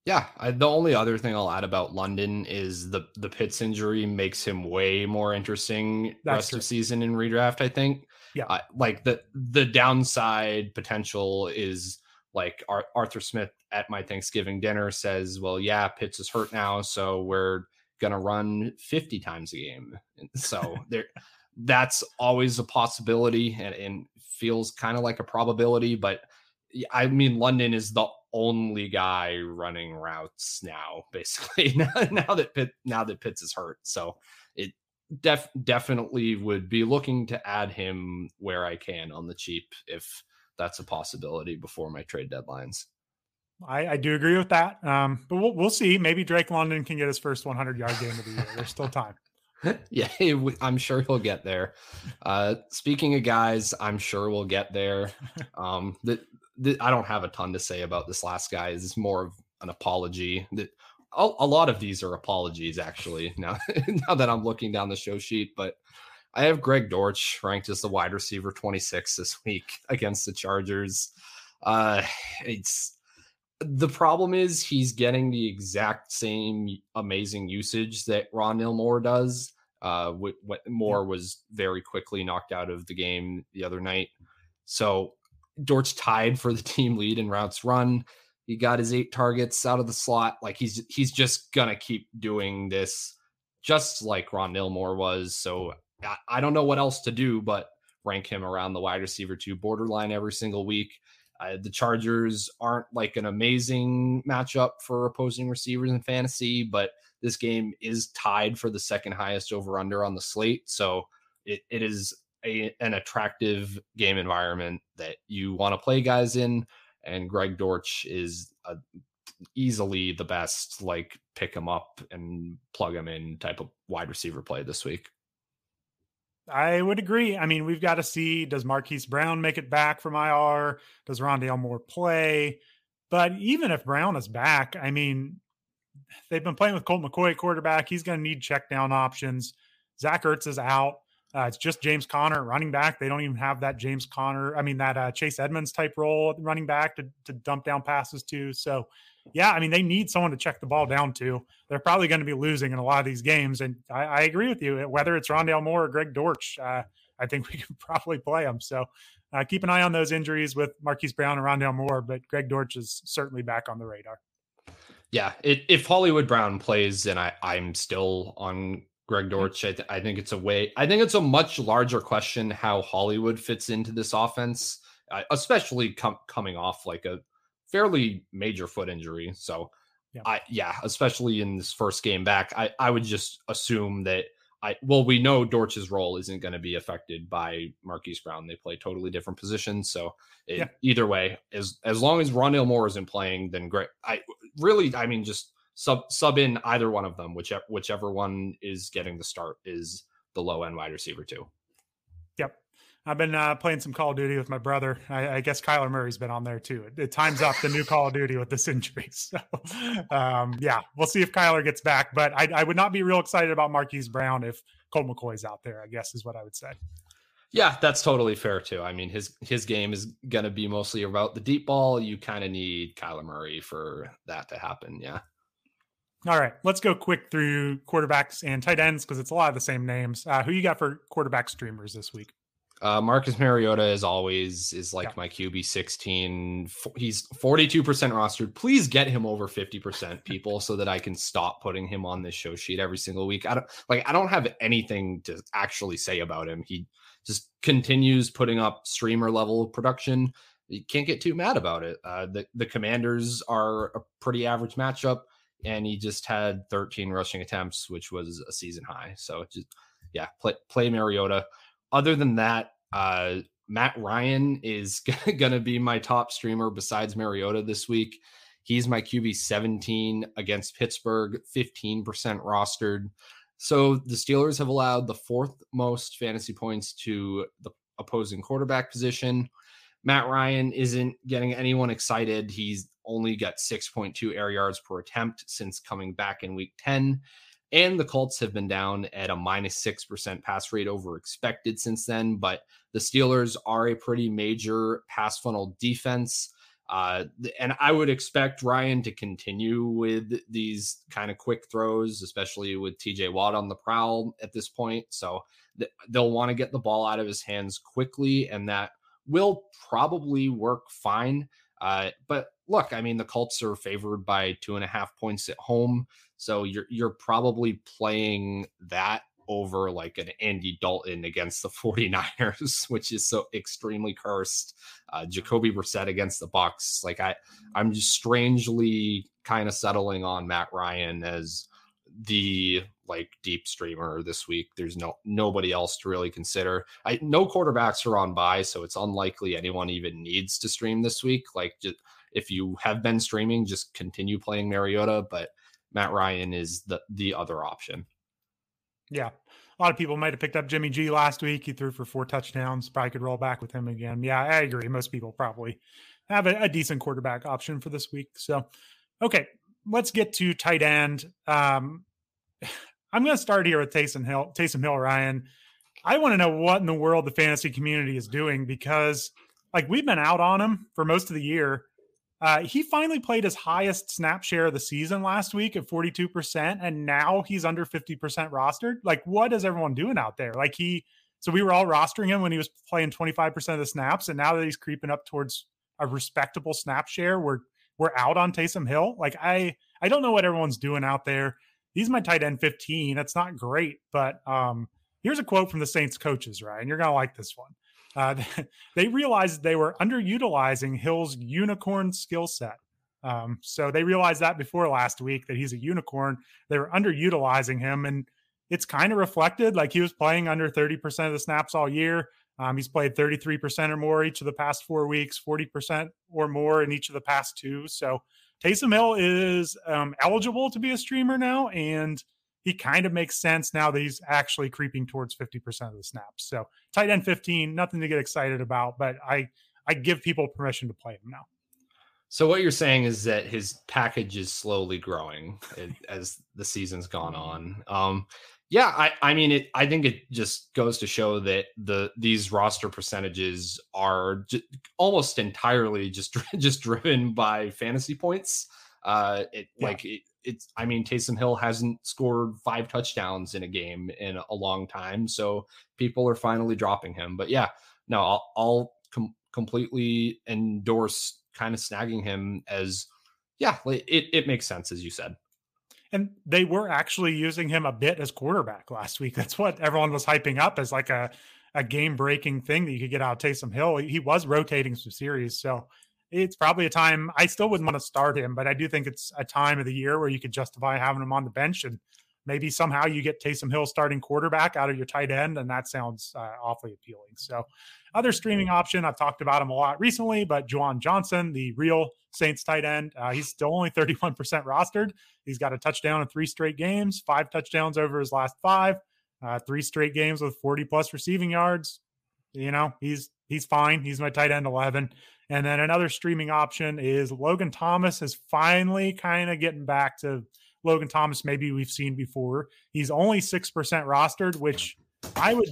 Yeah, I, the only other thing I'll add about London is the the Pitts injury makes him way more interesting That's rest true. of season in redraft. I think. Yeah, uh, like the the downside potential is like Arthur Smith at my Thanksgiving dinner says, "Well, yeah, Pitts is hurt now, so we're going to run 50 times a game. So *laughs* there, that's always a possibility and, and feels kind of like a probability. But I mean, London is the only guy running routes now, *laughs* basically *laughs* now, now that Pitt, now that Pitts is hurt. So it def, definitely would be looking to add him where I can on the cheap if that's a possibility before my trade deadlines. I, I do agree with that. Um, but we'll, we'll see. Maybe Drake London can get his first 100 yard game of the year. There's still time. *laughs* yeah, *laughs* I'm sure he'll get there. Uh, speaking of guys, I'm sure we'll get there. *laughs* Um, the, the, I don't have a ton to say about this last guy. It's more of an apology. That a, a lot of these are apologies, actually. Now, now that I'm looking down the show sheet, but I have Greg Dortch ranked as the wide receiver 26 this week against the Chargers. Uh, it's the problem is he's getting the exact same amazing usage that Rondale Moore does. Uh, what, what Moore was very quickly knocked out of the game the other night. So Dortch tied for the *laughs* team lead in routes run. He got his eight targets out of the slot. Like he's he's just gonna keep doing this, just like Rondale Moore was. So I, I don't know what else to do but rank him around the wide receiver two borderline every single week. Uh, the Chargers aren't like an amazing matchup for opposing receivers in fantasy, but this game is tied for the second highest over under on the slate. So it, it is a, an attractive game environment that you want to play guys in. And Greg Dortch is a, easily the best, like pick him up and plug him in type of wide receiver play this week. I would agree. I mean, we've got to see does Marquise Brown make it back from IR? Does Rondale Moore play? But even if Brown is back, I mean, they've been playing with Colt McCoy quarterback. He's going to need check down options. Zach Ertz is out. Uh, it's just James Conner running back. They don't even have that James Conner, I mean, that uh, Chase Edmonds type role running back to, to dump down passes to. So yeah, I mean, they need someone to check the ball down to. They're probably going to be losing in a lot of these games. And I, I agree with you. Whether it's Rondale Moore or Greg Dortch, uh, I think we *laughs* can probably play them. So uh, keep an eye on those injuries with Marquise Brown and Rondale Moore, but Greg Dortch is certainly back on the radar. Yeah, it, if Hollywood Brown plays, and I, I'm still on Greg mm-hmm. Dortch. I, th- I, think it's a way. I think it's a much larger question how Hollywood fits into this offense, uh, especially com- coming off like a fairly major foot injury. So, yeah. I yeah, especially in this first game back, I I would just assume that I well we know Dortch's role isn't going to be affected by Marquise Brown. They play totally different positions. So it, yeah. either way, as as long as Rondale Moore isn't playing, then great. I really, I mean, just sub sub in either one of them, whichever whichever one is getting the start is the low end wide receiver too. Yep. I've been uh, playing some Call of Duty with my brother. I, I, guess Kyler Murray's been on there too. It, it times up the new Call of Duty with this *laughs* injury. *laughs* So, um, yeah, we'll see if Kyler gets back. But I, I, would not be real excited about Marquise Brown if Colt McCoy's out there. I guess is what I would say. Yeah, that's totally fair too. I mean, his his game is going to be mostly about the deep ball. You kind of need Kyler Murray for that to happen. Yeah. All right, let's go quick through quarterbacks and tight ends because it's a lot of the same names. Uh, who you got for quarterback streamers this week? Uh, Marcus Mariota, as always, is like yeah. my QB 16. He's 42% rostered. Please get him over 50%, *laughs* people, so that I can stop putting him on this show sheet every single week. I don't like, I don't have anything to actually say about him. He just continues putting up streamer level production. You can't get too mad about it. Uh, the, the commanders are a pretty average matchup, and he just had 13 rushing attempts, which was a season high. So just, yeah, play, play Mariota other than that, uh, Matt Ryan is *laughs* going to be my top streamer besides Mariota this week. He's my QB 17 against Pittsburgh, 15% rostered. So the Steelers have allowed the fourth most fantasy points to the opposing quarterback position. Matt Ryan isn't getting anyone excited. He's only got 6.2 air yards per attempt since coming back in week 10. And the Colts have been down at a minus 6% pass rate over expected since then. But the Steelers are a pretty major pass funnel defense. Uh, and I would expect Ryan to continue with these kind of quick throws, especially with TJ Watt on the prowl at this point. So th- they'll want to get the ball out of his hands quickly, and that will probably work fine. Uh, but look, I mean, the Colts are favored by two and a half points at home, so you're you're probably playing that over like an Andy Dalton against the *laughs* 49ers, which is so extremely cursed. Uh, Jacoby Brissett against the Bucs. Like I, I'm just strangely kind of settling on Matt Ryan as the like deep streamer this week. There's no nobody else to really consider. I no quarterbacks are on bye, so it's unlikely anyone even needs to stream this week. Like just if you have been streaming, just continue playing Mariota, but Matt Ryan is the the other option. Yeah. A lot of people might have picked up Jimmy G last week. He threw for four touchdowns. Probably could roll back with him again. Yeah, I agree. Most people probably have a, a decent quarterback option for this week. So, okay, let's get to tight end. Um, I'm going to start here with Taysom Hill. Taysom Hill, Ryan. I want to know what in the world the fantasy community is doing because, like, we've been out on him for most of the year. Uh, he finally played his highest snap share of the season last week at 42%, and now he's under 50% rostered. Like, what is everyone doing out there? Like, he, so we were all rostering him when he was playing 25% of the snaps, and now that he's creeping up towards a respectable snap share, we're we're out on Taysom Hill. Like, I I don't know what everyone's doing out there. He's my tight end 15. That's not great, but um, here's a quote from the Saints coaches, Ryan. You're gonna like this one. Uh, *laughs* they realized they were underutilizing Hill's unicorn skill set. Um, so they realized that before last week that he's a unicorn. They were underutilizing him, and it's kind of reflected. Like he was playing under 30% of the snaps all year. Um, he's played 33% or more each of the past four weeks, 40% or more in each of the past two. So Taysom Hill is um, eligible to be a streamer now, and he kind of makes sense now that he's actually creeping towards 50% of the snaps. So tight end 15, nothing to get excited about, but I I give people permission to play him now. So what you're saying is that his package is slowly growing as the season's gone on. Um, yeah, I, I mean, it. I think it just goes to show that the these roster percentages are j- almost entirely just *laughs* just driven by fantasy points. Uh, it yeah. like it, it's I mean Taysom Hill hasn't scored five touchdowns in a game in a long time, so people are finally dropping him. But yeah, no, I'll, I'll com- completely endorse kind of snagging him as yeah, it it makes sense as you said. And they were actually using him a bit as quarterback last week. *laughs* That's what everyone was hyping up as like a a game breaking thing that you could get out of Taysom Hill. He was rotating some series, so it's probably a time I still wouldn't want to start him, but I do think it's a time of the year where you could justify having him on the bench and maybe somehow you get Taysom Hill starting quarterback out of your tight end, and that sounds uh, awfully appealing. So, other streaming option, I've talked about him a lot recently, but Juwan Johnson, the real Saints tight end, uh, he's still only 31% rostered. He's got a touchdown in three straight games, five touchdowns over his last five, uh, three straight games with 40 plus receiving yards. You know, he's he's fine. He's my tight end 11. And then another streaming option is Logan Thomas is finally kind of getting back to Logan Thomas, maybe we've seen before. He's only 6% rostered, which I would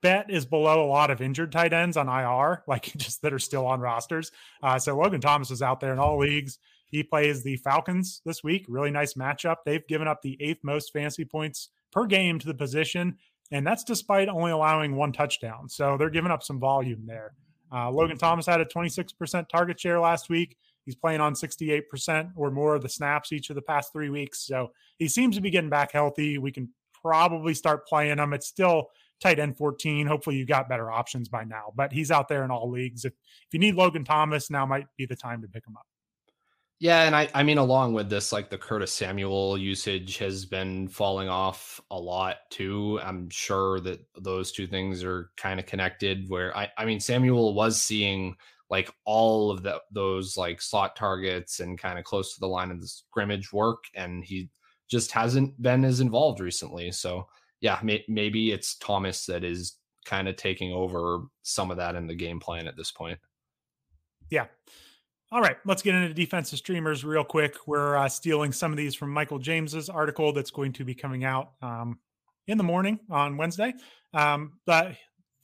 bet is below a lot of injured tight ends on IR, *laughs* like just that are still on rosters. Uh, so Logan Thomas is out there in all leagues. He plays the Falcons this week. Really nice matchup. They've given up the eighth most fantasy points per game to the position, and that's despite only allowing one touchdown. So they're giving up some volume there. Uh, Logan Thomas had a 26% target share last week. He's playing on 68% or more of the snaps each of the past three weeks. So he seems to be getting back healthy. We can probably start playing him. It's still tight end 14. Hopefully you got better options by now, but he's out there in all leagues. If, if you need Logan Thomas, now might be the time to pick him up. Yeah, and I I mean along with this like the Curtis Samuel usage has been falling off a lot too. I'm sure that those two things are kind of connected where I I mean Samuel was seeing like all of the those like slot targets and kind of close to the line of the scrimmage work and he just hasn't been as involved recently. So yeah, may, maybe it's Thomas that is kind of taking over some of that in the game plan at this point. Yeah. All right, let's get into defensive streamers real quick. We're uh, stealing some of these from Michael James's article that's going to be coming out um, in the morning on Wednesday. Um, but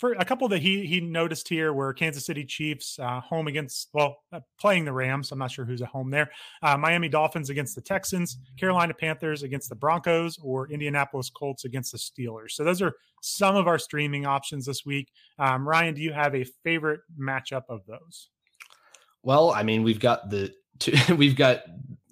for a couple that he he noticed here were Kansas City Chiefs uh, home against well uh, playing the Rams. I'm not sure who's at home there. Uh, Miami Dolphins against the Texans, Carolina Panthers against the Broncos, or Indianapolis Colts against the Steelers. So those are some of our streaming options this week. Um, Ryan, do you have a favorite matchup of those? Well, I mean, we've got the two, *laughs* we've got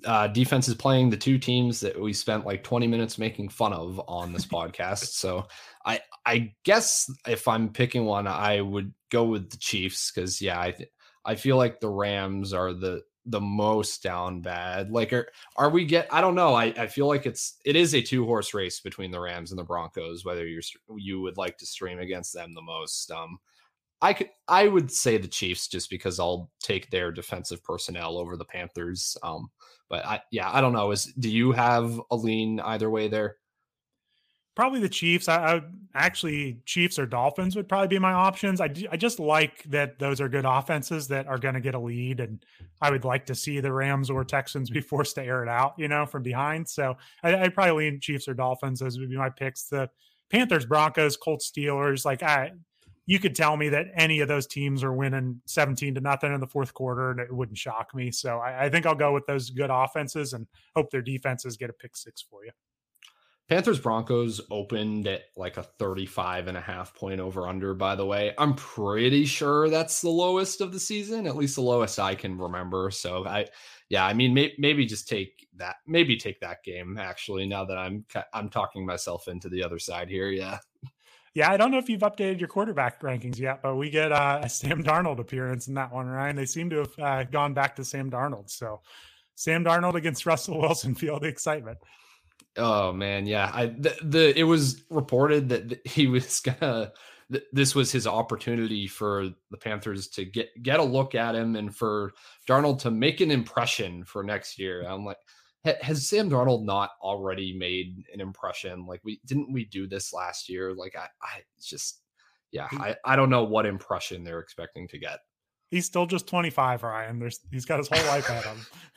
uh, is playing the two teams that we spent like 20 minutes making fun of on this podcast. So I I guess if I'm picking one, I would go with the Chiefs because yeah, I th- I feel like the Rams are the the most down bad. Like are are we get I don't know. I, I feel like it's it is a two horse race between the Rams and the Broncos, whether you're you would like to stream against them the most. Um I could I would say the Chiefs just because I'll take their defensive personnel over the Panthers. Um, but I yeah, I don't know. Is do you have a lean either way there? Probably the Chiefs. I, I would actually Chiefs or Dolphins would probably be my options. I I just like that those are good offenses that are going to get a lead, and I would like to see the Rams or Texans be forced to air it out, you know, from behind. So I, I'd probably lean Chiefs or Dolphins. Those would be my picks. The Panthers, Broncos, Colts, Steelers. Like I you could tell me that any of those teams are winning 17 to nothing in the fourth quarter and it wouldn't shock me. So I, I, think I'll go with those good offenses and hope their defenses get a pick six for you. Panthers Broncos opened at like a 35 and a half point over under, by the way. I'm pretty sure that's the lowest of the season, at least the lowest I can remember. So I, yeah, I mean, may, maybe just take that, maybe take that game actually, now that I'm, I'm talking myself into the other side here. Yeah. Yeah, I don't know if you've updated your quarterback rankings yet, but we get uh, a Sam Darnold appearance in that one, Ryan. They seem to have uh, gone back to Sam Darnold. So Sam Darnold against *laughs* Russell Wilson, feel the excitement. Oh man, yeah. I the, the it was reported that he was gonna this was his opportunity for the Panthers to get get a look at him and for Darnold to make an impression for next year. I'm like, has Sam Darnold not already made an impression? Like we didn't we do this last year? Like I, I just yeah, I, I don't know what impression they're expecting to get. He's still just 25, Ryan. There's he's got his whole life at him. *laughs*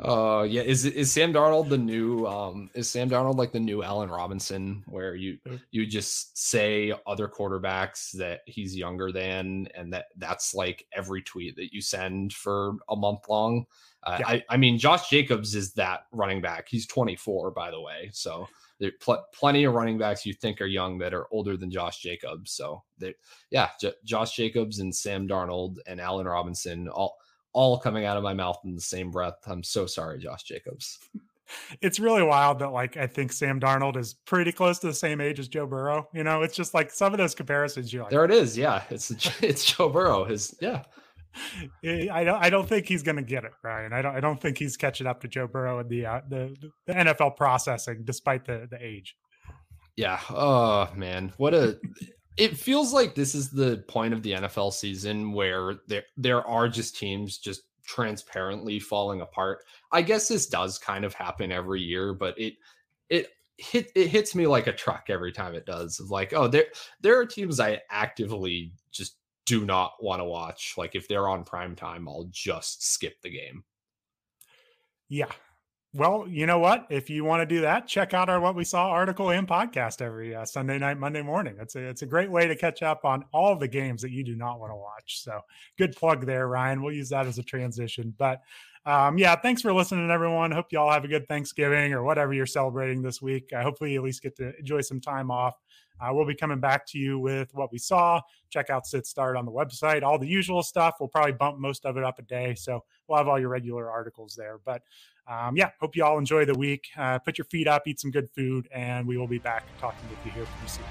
uh yeah, is is Sam Darnold the new um is Sam Darnold like the new Allen Robinson where you you just say other quarterbacks that he's younger than and that that's like every tweet that you send for a month long? Uh, yeah. I, I mean, Josh Jacobs is that running back. He's 24, by the way. So there pl- plenty of running backs you think are young that are older than Josh Jacobs. So they, yeah, J- Josh Jacobs and Sam Darnold and Allen Robinson all all coming out of my mouth in the same breath. I'm so sorry, Josh Jacobs. *laughs* It's really wild that like I think Sam Darnold is pretty close to the same age as Joe Burrow. You know, it's just like some of those comparisons. You're like, there it is. Yeah, it's *laughs* it's Joe Burrow. His yeah. *laughs* I don't. I don't think he's going to get it, Ryan. I don't. I don't think he's catching up to Joe Burrow in the uh, the, the NFL processing, despite the the age. Yeah. Oh man, what a. it feels like this is the point of the NFL season where there there are just teams just transparently falling apart. I guess this does kind of happen every year, but it it hit it hits me like a truck every time it does. Like, oh, there there are teams I actively just do not want to watch. Like if they're on prime time, I'll just skip the game. Yeah. Well, you know what? If you want to do that, check out our what we saw article and podcast every uh, Sunday night, Monday morning. It's a it's a great way to catch up on all the games that you do not want to watch. So, good plug there, Ryan. We'll use that as a transition. But um, yeah, thanks for listening, everyone. Hope you all have a good Thanksgiving or whatever you're celebrating this week. I hopefully you at least get to enjoy some time off. Uh, we'll be coming back to you with what we saw. Check out Sit Start on the website, all the usual stuff. We'll probably bump most of it up a day. So we'll have all your regular articles there. But um, yeah, hope you all enjoy the week. Uh, put your feet up, eat some good food, and we will be back talking with you here pretty soon.